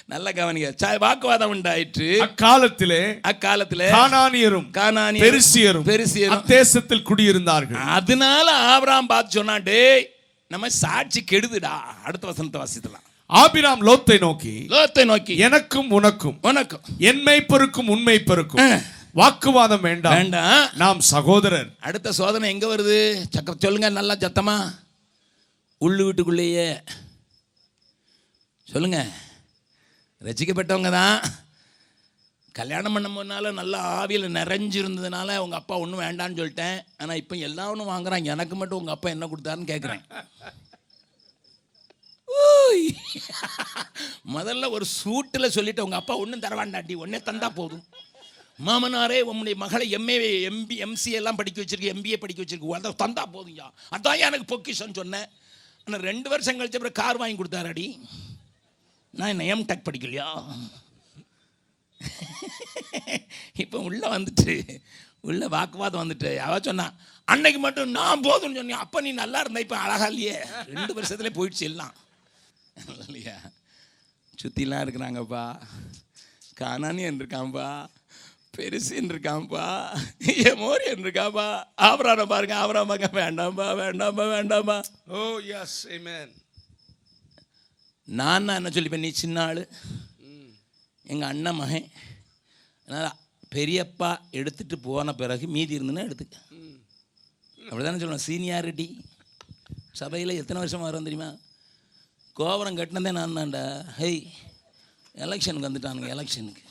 நல்ல கவனிக்க ச- வாக்குவாதம் உண்டாயிற்று. அக்காலத்திலே அக்காலத்துல கானானியரும் கானானியரும், பெருசியரும் பெருசியரும். அத்தேசத்தில் குடியிருந்தார்கள். அதனால ஆபிராம் பார்த்து சொன்னான் டேய் நம்ம சாட்சி கெடுதுடா. அடுத்த வசனத்தை வாசிக்கலாம் ஆபிராம் லோத்தை நோக்கி லோத்தை நோக்கி எனக்கும் உனக்கும் வணக்கம் என் மேய்ப்பருக்கும் உன் மேய்ப்பருக்கும் வாக்குவாதம் வேண்டாம். வேண்டாம். நாம் சகோதரர். அடுத்த சோதனை எங்க வருது? சக்க சொல்லுங்க நல்லா சத்தமா. உள்ளு வீட்டுக்குள்ளேயே. சொல்லுங்க. ரசிக்கப்பட்டவங்க தான். கல்யாணம் பண்ண முன்னால நல்லா ஆவியில் நிறைஞ்சிருந்ததுனால உங்கள் அப்பா ஒன்றும் வேண்டான்னு சொல்லிட்டேன். ஆனால் இப்போ எல்லா ஒன்றும் வாங்குறாங்க. எனக்கு மட்டும் உங்கள் அப்பா என்ன கொடுத்தாருன்னு கேட்குறேன். முதல்ல ஒரு சூட்டில் சொல்லிட்டு உங்கள் அப்பா ஒன்றும் தர வேண்டாண்டி ஒன்றே தந்தா போதும். மாமனாரே உம்முடைய மகளை எம்ஏ எம்பி எம்சி எல்லாம் படிக்க வச்சிருக்கு எம்பிஏ படிக்க வச்சிருக்கு. அதை தந்தா போதும்யா அதான் எனக்கு பொக்கிஷன் சொன்னேன். ஆனால் ரெண்டு வருஷம் கழிச்ச அப்புறம் கார் வாங்கி கொடுத்தாரடி. நான் என்ன எம் டெக் படிக்கலையா? இப்போ உள்ள வந்துட்டு உள்ள வாக்குவாதம் வந்துட்டு அவ சொன்னா அன்னைக்கு மட்டும் நான் போதும்னு சொன்னேன் அப்போ நீ நல்லா இருந்த இப்போ அழகா இல்லையே? ரெண்டு வருஷத்துல போயிடுச்சு எல்லாம். இல்லையா? சுற்றிலாம் இருக்கிறாங்கப்பா. காணானே இருக்கான்ப்பா பெருசின் இருக்கான்ப்பா எமோரியன் இருக்காப்பா ஆபரான பாருங்க ஆபராமாங்க வேண்டாம்பா வேண்டாம்பா வேண்டாம்பா. Oh, yes. Amen. நான் என்ன சொல்லிப்பேன் நீ சின்ன ஆள். எங்கள் அண்ணன் மகன். அதனால் பெரியப்பா எடுத்துட்டு போன பிறகு மீதி இருந்துன்னா எடுத்துக்க அப்படி தானே சொல்லணும் சீனியாரிட்டி. சபையில் எத்தனை வருஷமாக வரும் தெரியுமா? கோபுரம் கட்டினதே நான் தான்டா. ஹெய் எலெக்ஷனுக்கு வந்துட்டானுங்க எலெக்ஷனுக்கு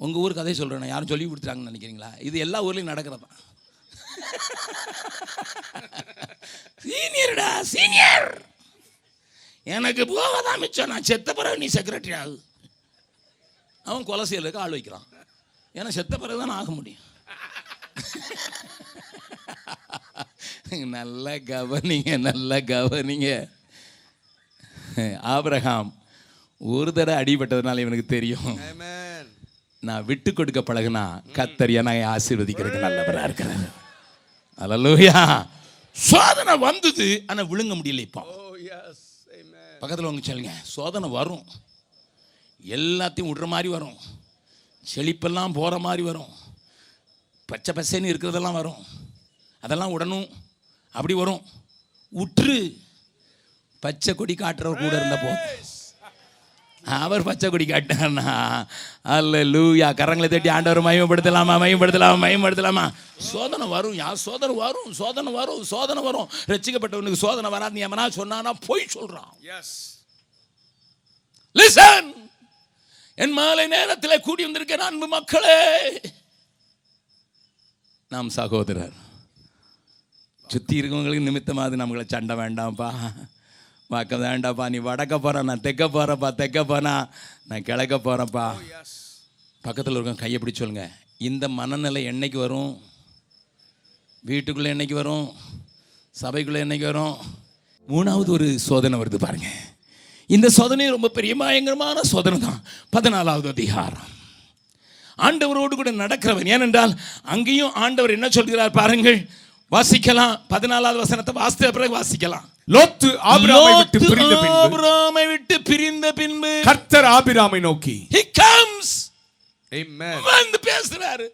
உங்கள் ஊர் கதையை சொல்கிறேன் யாரும் சொல்லி கொடுத்துட்டாங்கன்னு நினைக்கிறீங்களா? இது எல்லா ஊர்லேயும் நடக்கிறது? தான் சீனியர்டா சீனியர்! எனக்கு போகதான் மிச்சம். நான் செத்த பிறகு நீ செக்ரட்டரி ஆகு. அவன் கொலை செய்யறதுக்கு ஆள் வைக்கிறான். ஏன்னா செத்த பிறகு தான் ஆக முடியும். நல்ல கவனிங்க நல்ல கவனிங்க. ஆபிரகாம் ஒரு தடவை அடிபட்டதுனால இவனுக்கு தெரியும். நான் விட்டு கொடுக்க பழகுனா கத்தர் என்னை ஆசீர்வதிக்கிறதுக்கு நல்லவரா இருக்கிறார். அல்லூயா சோதனை வந்தது ஆனா விழுங்க முடியல இப்போ. Oh, yes. Amen. பக்கத்தில் உங்க சொல்லுங்க. சோதனை வரும். எல்லாத்தையும் விடுற மாதிரி வரும். செழிப்பெல்லாம் போகிற மாதிரி வரும். பச்சை பசேன்னு இருக்கிறதெல்லாம் வரும். அதெல்லாம் உடனும். அப்படி வரும். உற்று. பச்சை கொடி காட்டுறவர் கூட இருந்த போதும் அவர் பச்சை கொடி காட்டினார்னா. அல்ல லூயா கரங்களை தட்டி ஆண்டவர் மயமப்படுத்தலாமா மயமப்படுத்தலாமா மயமப்படுத்தலாமா சோதனை வரும் யா சோதனை வரும் சோதனை வரும் சோதனை வரும். ரசிக்கப்பட்டவனுக்கு சோதனை வராது. எவனா சொன்னானா போய் சொல்றான். Yes. லிசன் என் மாலை நேரத்தில் கூடி வந்திருக்கிற அன்பு மக்களே. நாம் சகோதரர். சுற்றி இருக்கவங்களுக்கு நிமித்தமாவது நம்மளை சண்டை வேண்டாம்ப்பா. பார்க்க வேண்டாம்ப்பா நீ வடக்க போற நான் தெக்க போகிறப்பா தெக்க போனா நான் கிழக்க போகிறேன்ப்பா Yes. பக்கத்தில் இருக்க கையை பிடிச்சு சொல்லுங்க. இந்த மனநிலை என்னைக்கு வரும்? வீட்டுக்குள்ளே என்னைக்கு வரும்? சபைக்குள்ளே என்னைக்கு வரும்? மூணாவது ஒரு சோதனை வருது பாருங்க. இந்த சோதனை ரொம்ப பெரிய பயங்கரமான சோதனை தான். பதினாலாவது அதிகாரம். ஆண்டவரோடு கூட நடக்கிறவன். ஏனென்றால் அங்கேயும் ஆண்டவர் என்ன சொல்கிறார் பாருங்கள்? வாசிக்கலாம். பதினாலாவது வசனத்தை வாசித்த பிறகு வாசிக்கலாம். லோத்து ஆபிராமை விட்டு பிரிந்த பின்பு ஆபிராமை விட்டு பிரிந்த பின்பு கர்த்தர் ஆபிராமை நோக்கி. He comes. Amen. வந்து பேசுறாரு.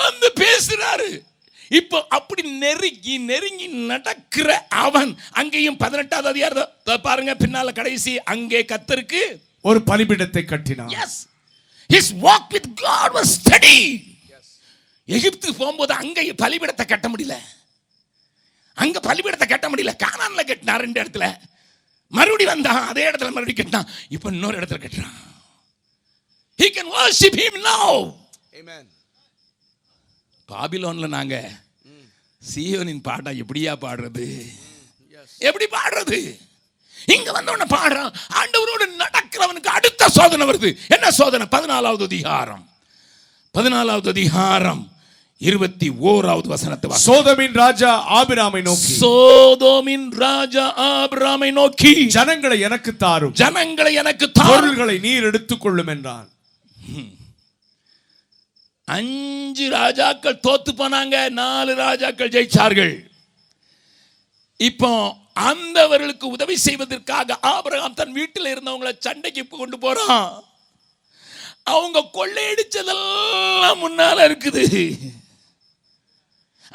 வந்து பேசுறாரு. இப்போ அப்படி நெருங்கி நெருங்கி நடக்கிற அவன் அங்கேயும் பதினெட்டாவது அதிகாரத்தை பாருங்க பின்னால கடைசி அங்கே கத்தருக்கு ஒரு பலிபீடத்தை கட்டினான். Yes his walk with God was study எகிப்து போகும்போது அங்க பலிபீடத்தை கட்ட முடியல. அங்க பலிபீடத்தை கட்ட முடியல. கானான்ல கட்டினா ரெண்டு இடத்துல. மறுபடி வந்தான் அதே இடத்துல மறுபடியும் கட்டினான் இப்போ இன்னொரு இடத்துல கட்டுறான். He can worship him now. Amen. பாபிலோன்ல நாங்க சீயோனின் பாட்டை எப்படியா பாடுறது? Yes. எப்படி பாடுறது? இங்க வந்தவன பாடுறான் ஆண்டவரோடு நடக்கிறவனுக்கு அடுத்த சோதனை வருது. என்ன சோதனை? பதினாலாவது அதிகாரம். பதினாலாவது அதிகாரம். இருபத்தி ஓராவது வசனத்தை வாசி. சோதமின் ராஜா ஆபிராமை நோக்கி. சோதோமின் ராஜா ஆபிராமை நோக்கி. ஜனங்களை எனக்கு தாரும். ஜனங்களை எனக்கு பொருள்களை நீர் எடுத்துக்கொள்ளும் என்றான். அஞ்சு ராஜாக்கள் தோத்து போனாங்க நாலு ராஜாக்கள் ஜெயிச்சார்கள். இப்போ அந்தவர்களுக்கு உதவி செய்வதற்காக ஆபிரகாம் தன் வீட்டில் இருந்தவங்களை சண்டைக்கு கொண்டு போறான். அவங்க கொள்ளையடிச்சதெல்லாம் முன்னால இருக்குது.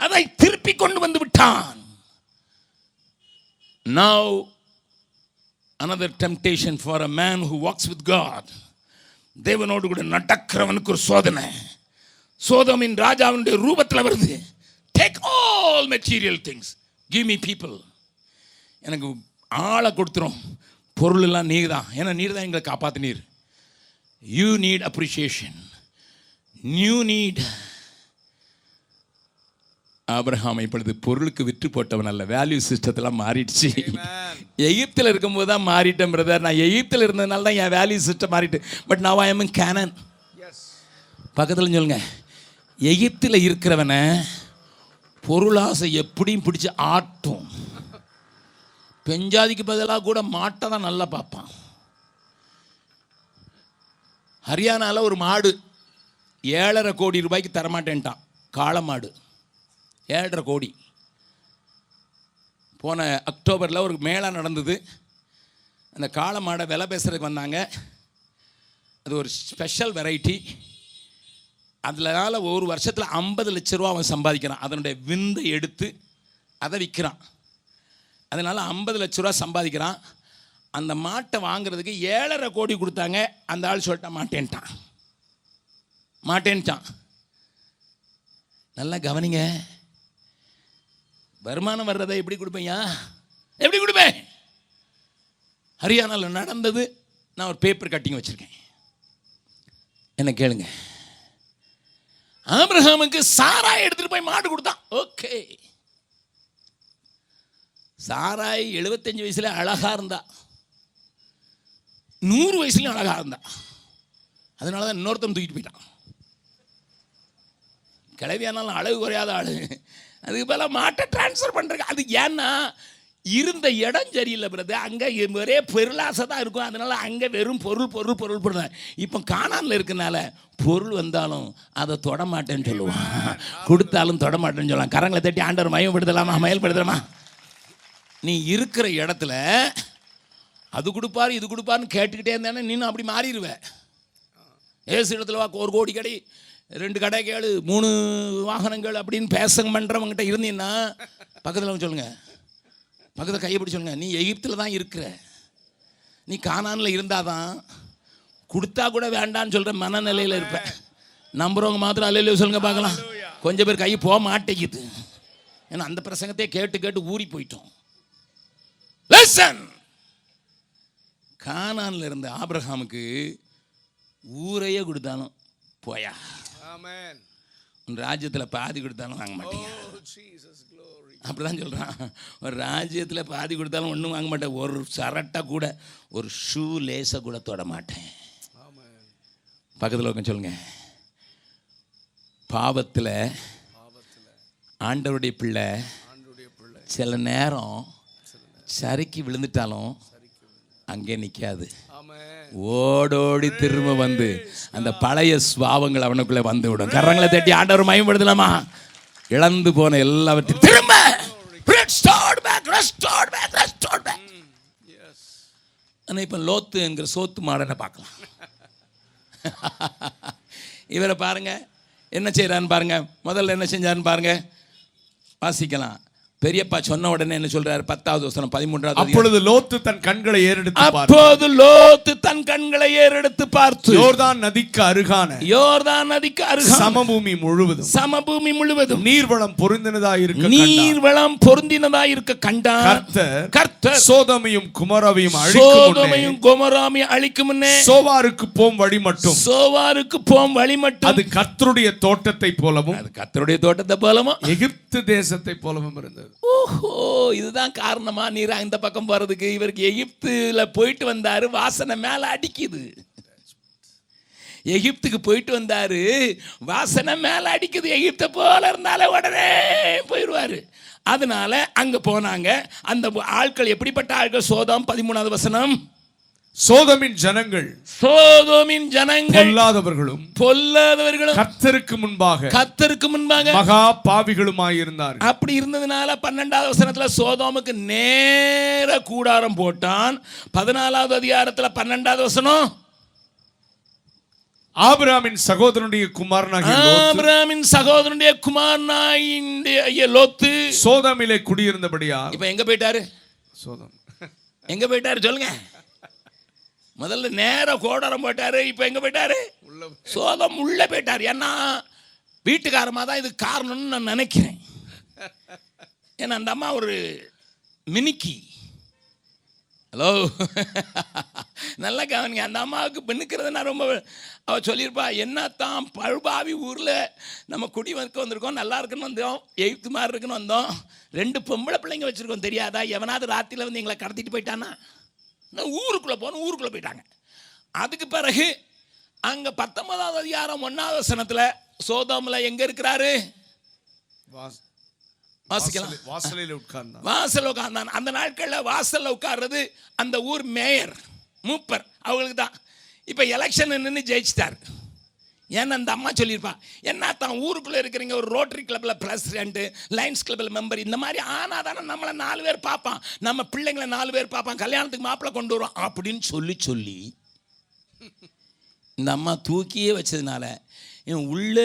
அதை திருப்பி கொண்டு வந்து விட்டான். Now another temptation for a man who walks with God தேவனோடு கூட நடக்கிறவனுக்கு ஒரு சோதனை. சோதமின் ராஜாவினுடைய ரூபத்தில் வருது. Take all material things give me people எனக்கு ஆளை கொடுத்துரும். பொருள் எல்லாம் நீர் தான் ஏன்னா நீர் தான் எங்களை காப்பாத்தினீர் you need appreciation new need Abraham இப்பொழுது பொருளுக்கு விற்று போட்டவன் அல்ல. வேல்யூ சிஸ்டத்தெல்லாம் மாறிடுச்சு. எகிப்தில் இருக்கும்போது தான் மாறிட்டேன் பிரதர் நான் எகிப்தில் இருந்ததுனால தான் என் வேல்யூ சிஸ்டம் மாறிட்டு. பட் நான் ஐ கேனன் Yes. பக்கத்தில் சொல்லுங்க. எகிப்தில் இருக்கிறவனை பொருளாசை எப்படியும் பிடிச்சு ஆட்டும். பெஞ்சாதிக்கு பதிலாக கூட மாட்டை தான் நல்லா பார்ப்பான். ஹரியானால ஒரு மாடு ஏழரை கோடி ரூபாய்க்கு தரமாட்டேன்ட்டான். காளை மாடு. ஏழரை கோடி. போன அக்டோபரில் ஒரு மேளா நடந்தது. அந்த காளை மாடை விலை பேசுகிறதுக்கு வந்தாங்க. அது ஒரு ஸ்பெஷல் வெரைட்டி. அதனால் ஒரு வருஷத்தில் ஐம்பது லட்ச ரூபா அவன் சம்பாதிக்கிறான். அதனுடைய விந்தை எடுத்து அதை விற்கிறான். அதனால் ஐம்பது லட்ச ரூபா சம்பாதிக்கிறான். அந்த மாட்டை வாங்குறதுக்கு ஏழரை கோடி கொடுத்தாங்க. அந்த ஆள் சொல்லிட்டான் மாட்டேன்ட்டான். மாட்டேன்ட்டான். நல்லா கவனிங்க. வருமானம் வர்றதை எப்படி கொடுப்பேன்யா எப்படி கொடுப்பேன்? ஹரியானாவில் நடந்தது நான் ஒரு பேப்பர் கட்டிங் வச்சுருக்கேன். என்ன கேளுங்க. ஆபிரகாமுக்கு சாராய் எடுத்துட்டு போய் மாடு கொடுத்தான். ஓகே. சாராய் எழுபத்தஞ்சு வயசுல அழகா இருந்தா. நூறு வயசுலயும் அழகா இருந்தா. அதனால தான் இன்னொருத்தன் தூக்கிட்டு போயிட்டான். கிளவியானாலும் அழகு குறையாத ஆள். அதுக்கு மேலே மாட்டை ட்ரான்ஸ்ஃபர் பண்ணுறக்கு அது ஏன்னா இருந்த இடம் சரியில்லை பிறகு அங்கே ஒரே பெருளாசை தான் இருக்கும். அதனால அங்கே வெறும் பொருள் பொருள் பொருள் பொருள் இப்போ காணாமல் இருக்கனால பொருள் வந்தாலும் அதை தொட மாட்டேன்னு சொல்லுவான். கொடுத்தாலும் தொடமாட்டேன்னு சொல்லலாம் சொல்லுவான். கரங்களை தட்டி ஆண்டவர் மயப்படுத்தலாமா? மயல்படுத்தலாமா நீ இருக்கிற இடத்துல அது கொடுப்பாரு இது கொடுப்பாருன்னு கேட்டுக்கிட்டே இருந்தானே நீனும் அப்படி மாறிடுவ. ஏசு இடத்துல வா ஒரு கோடி கடை. ரெண்டு கடை கேளு மூணு வாகனங்கள் அப்படின்னு பேச பண்ணுறவங்ககிட்ட இருந்தீங்கன்னா பக்கத்தில் வந்து சொல்லுங்க. பக்கத்தில் கையை பிடி சொல்லுங்க. நீ எகிப்தில் தான் இருக்கிற. நீ கானானில் இருந்தாதான் கொடுத்தா கூட வேண்டான்னு சொல்கிற மனநிலையில் இருப்ப. நம்புறவங்க மாத்திரம் அல்லையில சொல்லுங்க பார்க்கலாம். கொஞ்சம் பேர் கை போக மாட்டேங்குது. ஏன்னா அந்த பிரசங்கத்தை கேட்டு கேட்டு ஊறி போயிட்டோம். லெசன் கானான்ல இருந்த ஆபிரகாமுக்கு ஊரையே கொடுத்தாலும் போயா. உன் ராஜ்யத்தில் பாதி கொடுத்தாலும் வாங்க மாட்டீங்க. Oh. அப்படிதான் சொல்கிறான் ஒரு ராஜ்யத்தில் பாதி கொடுத்தாலும் ஒன்றும் வாங்க மாட்டேன். ஒரு சரட்டை கூட ஒரு ஷூ லேசை கூட தொட மாட்டேன். பக்கத்தில் உட்காந்து சொல்லுங்க. பாவத்தில் ஆண்டவருடைய பிள்ளை சில நேரம் சறுக்கி விழுந்துட்டாலும் அங்கே நிற்காது. ஓடோடி திரும்ப வந்து அந்த பழைய சுவாவங்கள் அவனுக்குள்ளே வந்து விடும் கரங்களை தட்டி ஆண்டவர் மயம்படுத்தலாமா இழந்து போன எல்லாவற்றையும் திரும்ப! Restored back, restored back, restored back. Yes. ஆனா இப்போ லோத்து என்கிற சோத்து மாடனை பார்க்கலாம். இவரை பாருங்க. என்ன செய்கிறான்னு பாருங்க. முதல்ல என்ன செஞ்சாருன்னு பாருங்க. வாசிக்கலாம். பெரியப்பா சொன்ன உடனே என்ன சொல்றாரு? பத்தாவது வசனம் பதிமூன்றாவது. அப்பொழுது லோத்து தன் கண்களை ஏறெடுத்து அப்போது லோத்து தன் கண்களை ஏறெடுத்து பார்த்து. யோர்தான் நதிக்கு அருகான. யோர்தான் நதிக்கு அருகான. சமபூமி முழுவதும். சமபூமி முழுவதும். நீர்வளம் பொருந்தினதாய் இருக்க நீர் வளம் பொருந்தினதாய் இருக்க கண்டார் கர்த்தர் கர்த்தர் சோதமையும் குமரவையும் சோதமையும் கோமராமையும் அழிக்கும் முன்னே. சோவாருக்கு போம் வழி மட்டும். சோவாருக்கு போம் வழி மட்டும். அது கர்த்தருடைய தோட்டத்தை போலவும் அது கர்த்தருடைய தோட்டத்தை போலமா எகிப்து தேசத்தை போலவும் இருந்தது. ஓஹோ இதுதான் காரணமா? நீரா இந்த பக்கம் போகிறதுக்கு இவருக்கு எகிப்தில் போயிட்டு வந்தார் வாசனை மேலே அடிக்குது. எகிப்துக்கு போயிட்டு வந்தார் வாசனை மேலே அடிக்குது. எகிப்தை போல இருந்தாலே உடனே போயிடுவாரு. அதனால் அங்கே போனாங்க. அந்த ஆட்கள் எப்படிப்பட்ட ஆட்கள்? சோதம் பதிமூணாவது வசனம். சோதமின் ஜனங்கள் சோதோமின் ஜனங்கள் பொல்லாதவர்களும் பொல்லாதவர்களும் கர்த்தருக்கு முன்பாக கத்தருக்கு முன்பாக மகா பாவிகளுமாயிருந்தார்கள் அப்படி இருந்ததுனால பன்னெண்டாவது வசனத்துல சோதோமுக்கு நேர கூடாரம் போட்டான். பதினாலாவது அதிகாரத்துல பன்னெண்டாவது வசனம். ஆபிராமின் சகோதரனுடைய குமாரனாகிய லோத்து. ஆபிரகாமின் சகோதரனுடைய குமாரனாயிய லோத்து. சோதமிலே குடியிருந்தபடியா இப்ப எங்க போயிட்டாரு? சோதம். எங்க போயிட்டாரு சொல்லுங்க. முதல்ல நேர கோடாரம் போயிட்டாரு இப்ப எங்க போயிட்டாரு? சோதம் உள்ள போயிட்டாரு. ஏன்னா வீட்டுக்காரமா தான் இது காரணம்னு நான் நினைக்கிறேன். ஏன்னா அந்த அம்மா ஒரு மினிக்கி. ஹலோ? நல்லா கவனிங்க. அந்த அம்மாவுக்கு பெண்ணுக்கிறது நான் ரொம்ப அவ சொல்லியிருப்பா என்னத்தான் பழுபாவி ஊரில் நம்ம குடி வந்து வந்திருக்கோம். நல்லா இருக்குன்னு வந்தோம். எய்த்து மாதிரி இருக்குன்னு வந்தோம். ரெண்டு பொம்பளை பிள்ளைங்க வச்சுருக்கோம். தெரியாதா? எவனாவது ராத்திரியில் வந்து எங்களை கடத்திட்டு போயிட்டானா? ஊருக்குள்ளே போனோம் ஊருக்குள்ளே போயிட்டாங்க. அதுக்கு பிறகு அங்கே பத்தொன்பதாவது அதிகாரம் ஒன்றாவது வசனத்தில் சோதோமில் எங்கே இருக்கிறாரு? வாசிக்கலாம். வாசலில் உட்கார்ந்தான். வாசல்ல உட்கார்ந்தான். அந்த நாட்களில் வாசல்ல உட்கார்றது அந்த ஊர் மேயர் மூப்பர். அவங்களுக்கு தான் இப்போ எலெக்ஷன் நின்று ஜெயிச்சிட்டார். ஏன்னா அந்த அம்மா சொல்லியிருப்பா என்ன தான் ஊருக்குள்ளே இருக்கிறீங்க ஒரு ரோட்டரி கிளப்பில் பிரசிடென்ட்டு லைன்ஸ் கிளப்பில் மெம்பர் இந்த மாதிரி ஆனால் தானே நம்மளை நாலு பேர் பார்ப்பான். நம்ம பிள்ளைங்களை நாலு பேர் பார்ப்பான் கல்யாணத்துக்கு மாப்பிள்ளை கொண்டு வரும் அப்படின்னு சொல்லி சொல்லி இந்த அம்மா தூக்கியே வச்சதுனால இவன் உள்ள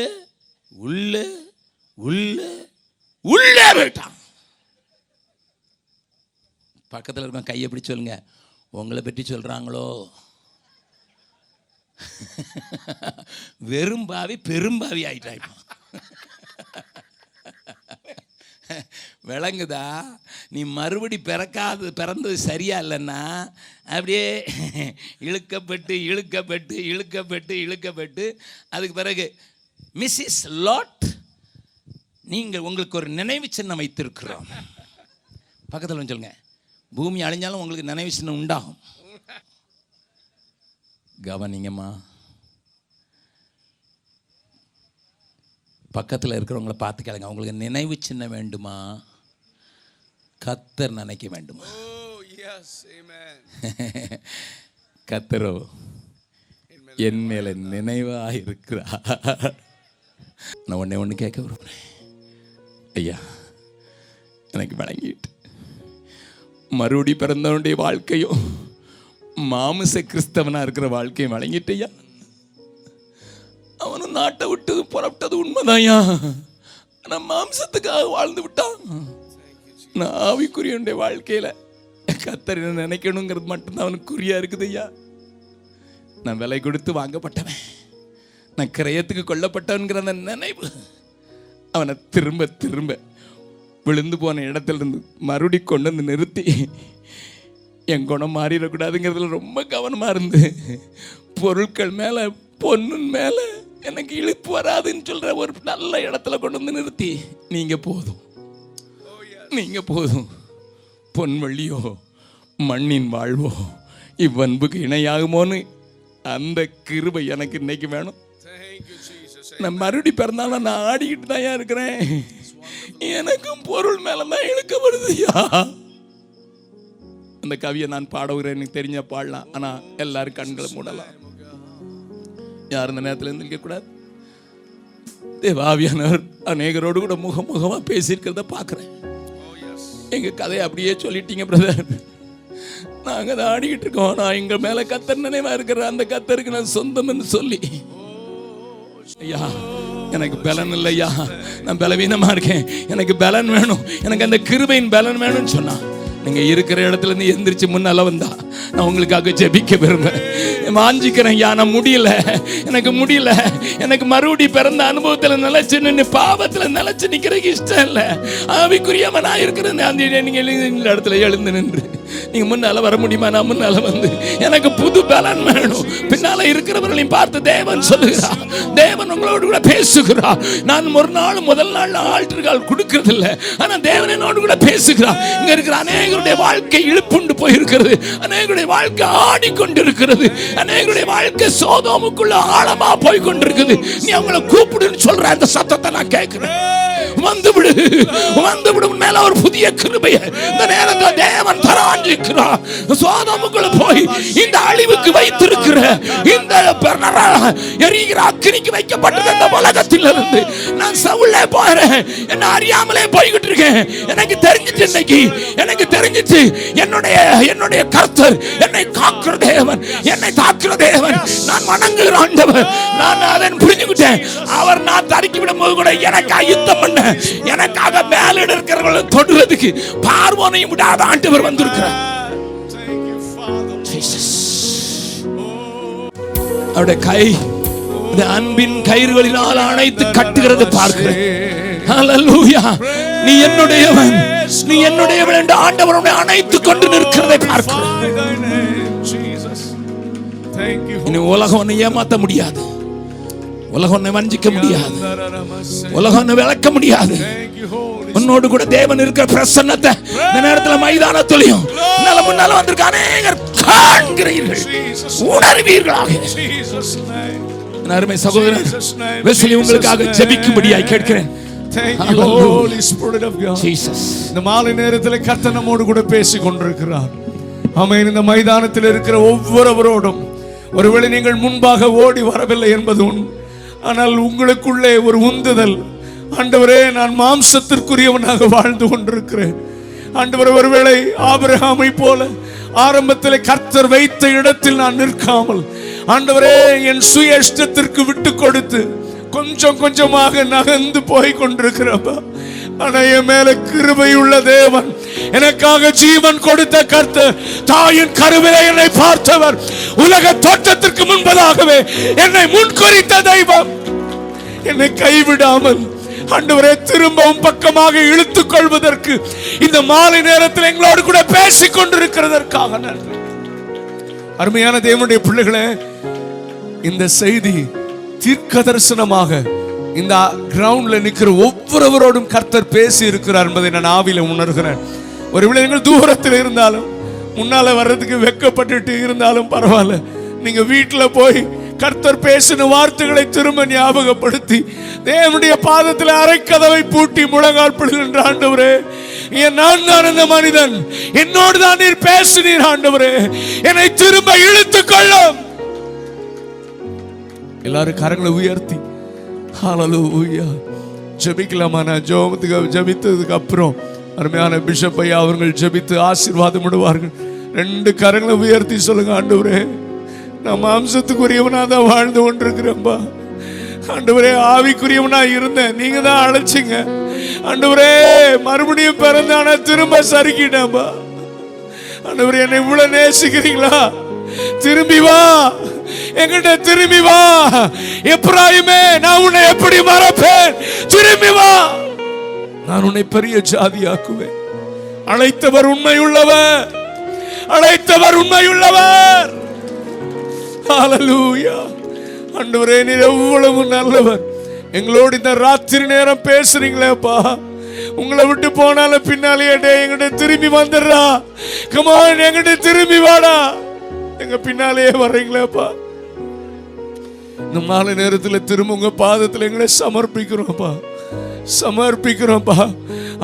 உள்ள உள்ள உள்ளே போயிட்டான். பக்கத்தில் இருக்க கையை பிடிச்சி சொல்லுங்க உங்களை பற்றி சொல்கிறாங்களோ வெறும்பாவி பெரும்பாவி ஆயிட்டா இப்போ. விளங்குதா? நீ மறுபடி பிறக்காது பிறந்தது சரியா இல்லைன்னா அப்படியே இழுக்கப்பட்டு இழுக்கப்பட்டு இழுக்கப்பட்டு இழுக்கப்பட்டு அதுக்கு பிறகு மிஸ்ஸிஸ் லாட் நீங்கள் உங்களுக்கு ஒரு நினைவு சின்னம் வைத்திருக்கிறோம். பக்கத்தில் வந்து சொல்லுங்க. பூமி அழிஞ்சாலும் உங்களுக்கு நினைவு சின்னம் உண்டாகும். கவனிங்கம்மா. பக்கத்தில் இருக்கிறவங்கள பார்த்து கேளுங்க. உங்களுக்கு நினைவு சின்னம் வேண்டுமா? கத்தர் நினைக்க வேண்டுமா? Oh, yes. Amen. கத்தரோ என் மேல நினைவாக இருக்கிறார். நான் ஒண்ணே ஒன்று கேட்க விரும்புகிறேன் ஐயா எனக்கு வழங்கிட்டு மறுபடி பிறந்தவனுடைய வாழ்க்கையும் மாமிச கிறிஸ்தவனா இருக்கிற வாழ்க்கையை வழங்கிட்டு அவனும் நாட்டை விட்டு புறப்பட்டது உண்மைதான்யா. ஆனா மாம்சத்துக்காக வாழ்ந்து விட்டான். நான் ஆவிக்குரியனுடைய வாழ்க்கையில கத்தர் என்ன நினைக்கணுங்கிறது மட்டும்தான் அவனுக்கு குறியா இருக்குது ஐயா நான் விலை கொடுத்து வாங்கப்பட்டவன். நான் கிரயத்துக்கு கொல்லப்பட்டவன்கிற அந்த நினைவு அவனை திரும்ப திரும்ப விழுந்து போன இடத்துல இருந்து மறுபடி கொண்டு வந்து நிறுத்தி என் குணம் மாறிடக்கூடாதுங்கிறதுல ரொம்ப கவனமாக இருந்து. பொருட்கள் மேலே பொண்ணுன் மேலே எனக்கு இழுப்பு வராதுன்னு சொல்கிற ஒரு நல்ல இடத்துல கொண்டு வந்து நிறுத்தி நீங்கள் போதும். நீங்கள் போதும். பொன் வழியோ மண்ணின் வாழ்வோ இவ்வன்புக்கு இணையாகுமோன்னு அந்த கிருபை எனக்கு இன்னைக்கு வேணும். நான் மறுபடி பிறந்தாலும் நான் ஆடிக்கிட்டு தான் இருக்கிறேன். எனக்கும் பொருள் மேலே தான் இழுக்கப்படுதுயா அந்த கவியை நான் பாடுகிறேன் எனக்கு தெரிஞ்ச பாடலாம். ஆனால் எல்லாரும் கண்களை மூடலாம். யார் இந்த நேரத்தில் இருந்திருக்கக்கூடாது தேவாவியானவர் அநேகரோடு கூட முகமுகமா பேசியிருக்கிறத பார்க்குறேன். எங்கள் எங்க கதையை அப்படியே சொல்லிட்டீங்க பிரதர் நாங்கள் தான் ஆடிக்கிட்டு இருக்கோம். நான் எங்கள் மேலே கத்தர் நினைவாக இருக்கிற அந்த கத்தருக்கு நான் சொந்தம்னு சொல்லி. ஐயா எனக்கு பலன் இல்லையா? நான் பலவீனமாக இருக்கேன். எனக்கு பலன் வேணும். எனக்கு அந்த கிருபையின் பலன் வேணும்னு சொன்னான். நீங்க இருக்கிற இடத்துல இருந்து எந்திரிச்சு முன்னால வந்தா நான் உங்களுக்காக ஜெபிக்க விரும்புறேன். வாஞ்சிக்கிறேன் யா நான் முடியல. எனக்கு முடியல. எனக்கு மறுபடி பிறந்த அனுபவத்துல நிலைச்சு நின்று பாவத்துல நிலைச்சு நிக்கிறதுக்கு இஷ்டம் இல்லை. ஆவிக்குரியவனா இருக்கிறேன் அந்த நீங்க இடத்துல எழுந்து நின்று. நீங்க முன்னால வர முடியுமா? நான் முன்னால வந்து. எனக்கு புது பலன் வேணும். பின்னால இருக்கிறவர்களையும் பார்த்து தேவன் சொல்லுகிறார் தேவன் உங்களோடு கூட பேசுகிறார் நான் ஒரு நாள் முதல் நாள் ஆல்டர்கள் கொடுக்கறது இல்லை ஆனா தேவன் என்னோடு கூட பேசுகிறார் இங்க இருக்கிற அநேகருடைய வாழ்க்கை இழுப்புண்டு போயிருக்கிறது. அநேகருடைய வாழ்க்கை ஆடிக்கொண்டிருக்கிறது. அநேகருடைய வாழ்க்கை சோதோமுக்குள்ள ஆழமா போய் கொண்டிருக்குது நீ அவங்களை கூப்பிடுன்னு சொல்ற அந்த சத்தத்தை நான் கேட்கிறேன். வந்து விடு வந்து விடு மேல ஒரு புதிய கிருபையை. இந்த நேரத்தில் தேவன் தரான் தராஞ்சிக்கிறார் சோதமுக்குள்ள போய் இந்த அழிவுக்கு வைத்திருக்கிற இந்த எரிகிற அக்கினிக்கு வைக்கப்பட்டது இந்த உலகத்தில் இருந்து நான் சவுளே போறேன் என்ன அறியாமலே போய்கிட்டு இருக்கேன் எனக்கு தெரிஞ்சிட்டு இன்னைக்கு. எனக்கு தெரிஞ்சிட்டு என்னுடைய என்னுடைய கர்த்தர் என்னை காக்கிற தேவன் என்னை தாக்குற தேவன். நான் வணங்குகிற ஆண்டவர். நான் அதை புரிஞ்சுக்கிட்டேன். அவர் நான் தடுக்கி விடும் போது கூட எனக்கு யுத்தம் பண்ண எனக்காக மேல இருக்கிறவங்களை தொடுறதுக்கு பார்வோனையும் விடாத ஆண்டவர் வந்திருக்கிறார். அவருடைய கை இந்த அன்பின் கயிறுகளினால் அணைத்து கட்டுகிறது பார்க்கிறேன். நீ என்னுடையவன் நீ என்னுடையவன் என்று ஆண்டவர் உன்னை அணைத்துக் கொண்டு நிற்கிறதை பார்க்கிறேன். இனி உலகம் உன்னை ஏமாத்த முடியாது. உலகம் உன்னை வஞ்சிக்க முடியாது. உலகம் உன்னை விளக்க முடியாது. உன்னோடு கூட தேவன் இருக்கிற பிரசன்னத்தை இந்த நேரத்துல மைதானத்திலையும் நல்ல முன்னால வந்திருக்க அநேகர் காண்கிறீர்கள். உணர்வீர்களாக. என் அருமை சகோதரன். வெஸ்லி உங்களுக்காக ஜெபிக்கும்படியாய் கேட்கிறேன் Thank you, Hallelujah. Holy Spirit of God. Jesus இந்த மாலை நேரத்தில் கர்த்தர் நம்மோடு கூட பேசிக் கொண்டிருக்கிறார் இந்த மைதானத்தில் இருக்கிற ஒவ்வொருவரோடும் ஒருவேளை நீங்கள் முன்பாக ஓடி வரவில்லை என்பது உண் ஆனால் உங்களுக்குள்ளே ஒரு உந்துதல் ஆண்டவரே நான் மாம்சத்திற்குரியவனாக வாழ்ந்து கொண்டிருக்கிறேன் ஆண்டவர் ஒருவேளை ஆபிரகாமை போல ஆரம்பத்தில் கர்த்தர் வைத்த இடத்தில் நான் நிற்காமல் ஆண்டவரே என் சுய இஷ்டத்திற்கு விட்டு கொடுத்து கொஞ்சம் கொஞ்சமாக நகர்ந்து போய் கொண்டிருக்கிறப்ப. ஆனா என் மேல கிருபை உள்ள தேவன் எனக்காக ஜீவன் கொடுத்த கர்த்தர் தாயின் கருவிலே என்னை பார்த்தவர் உலக தோற்றத்திற்கு முன்பதாகவே என்னை முன்குறித்த தெய்வம். என்னை கைவிடாமல் ஆண்டவரே திரும்பவும் பக்கமாக இழுத்துக் கொள்வதற்கு இந்த மாலை நேரத்தில் எங்களோடு கூட பேசிக் கொண்டிருக்கிறதற்காக நன்றி. அருமையான தேவனுடைய பிள்ளைகளே இந்த செய்தி தீர்க்க தரிசனமாக இந்த கிரவுண்ட்ல நிக்கிற ஒவ்வொருவரோடும் கர்த்தர் பேசி இருக்கிறார் என்பதை நான் ஆவியில உணர்கிறேன். ஒருவேளை நீங்கள் தூரத்தில் இருந்தாலும் முன்னால வர்றதுக்கு வெக்கப்பட்டுட்டு இருந்தாலும் பரவாயில்ல. நீங்க வீட்டுல போய் கர்த்தர் பேசின வார்த்தைகளை திரும்ப ஞாபகப்படுத்தி தேவனுடைய பாதத்தில் அரைக்கதவை பூட்டி முழங்கால் படுகின்ற ஆண்டவரே என் நான் தான் அந்த மனிதன். என்னோடு தான் நீர் பேசினீர் ஆண்டவரே. என்னை திரும்ப இழுத்துக் கொள்ளும் எல்லாரும் கரங்களை உயர்த்தி ஹalleluya. ஜெபிக்கலாமா? நான் ஜோபத்துக்கு ஜபித்ததுக்கு அப்புறம் அருமையான பிஷப் ஐயா அவர்கள் ஜெபித்து ஆசீர்வாதம் விடுவார்கள் ரெண்டு கரங்களை உயர்த்தி சொல்லுங்க ஆண்டவரே நான் மாம்சத்துக்குரியவனாக தான் வாழ்ந்து கொண்டிருக்கிறேன்பா. ஆண்டவரே ஆவிக்குரியவனா இருந்தேன். நீங்க தான் அழைச்சிங்க. ஆண்டவரே மறுபடியும் பிறந்த ஆனா திரும்ப சறுக்கிட்டேன்பா. ஆண்டவரே என்னை இவ்வளவு நேசிக்கிறீங்களா? திரும்பி வா. எங்கிட்ட திரும்பி வா. எப்ராயுமே நான் உன்னை எப்படி மறப்பேன்? திரும்பி வா. நான் உன்னை பெரிய ஜாதியாக்குவேன். அழைத்தவர் உண்மையுள்ளவர். அழைத்தவர் உண்மையுள்ளவர். ஹalleluya ஆண்டவரே நீர் எவ்வளவு நல்லவர். எங்களோடு இந்த ராத்திரி நேரம் பேசுறீங்களேப்பா உங்களை விட்டு போனாலும் பின்னாலேயே எங்கிட்ட திரும்பி வந்துடுறா. கமான் எங்கிட்ட திரும்பி வாடா. எங்க பின்னாலேயே வர்றீங்களேப்பா இந்த மாலை நேரத்தில் திரும்ப உங்க பாதத்தில் எங்களை சமர்ப்பிக்கிறோம்ப்பா சமர்ப்பிக்கிறோம்ப்பா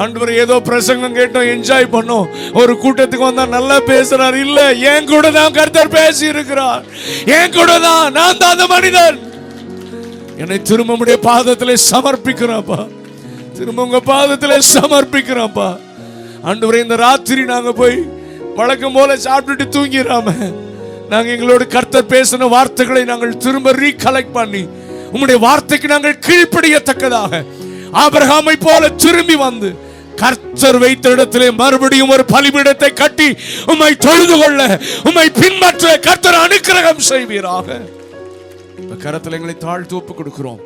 ஆண்டவர் ஏதோ பிரசங்கம் கேட்டோம் என்ஜாய் பண்ணோம். ஒரு கூட்டத்துக்கு வந்தா நல்லா பேசுறார். இல்ல என் கூட தான் கர்த்தர் பேசி இருக்கிறார் என் கூட தான் நான் தான் அந்த மனிதன். என்னை திரும்ப உடைய பாதத்தில் சமர்ப்பிக்கிறோம்ப்பா திரும்ப உங்க பாதத்தில் சமர்ப்பிக்கிறோம்ப்பா ஆண்டவரே இந்த ராத்திரி நாங்க போய் வழக்கம் போல சாப்பிட்டுட்டு தூங்கிடாம நாங்கள் எங்களோட கர்த்தர் பேசின வார்த்தைகளை நாங்கள் திரும்ப ரீகலெக்ட் பண்ணி உங்களுடைய வார்த்தைக்கு நாங்கள் கீழ்ப்படியத்தக்கதாக ஆபிரகாமை போல திரும்பி வந்து கர்த்தர் வைத்த இடத்திலே மறுபடியும் ஒரு பலிபீடத்தை கட்டி உம்மை தொழுது கொள்ள உம்மை பின்பற்ற கர்த்தர் அனுக்கிரகம் செய்வீராக. கரத்தில் எங்களை தாழ்த்து ஒப்பு கொடுக்கிறோம்.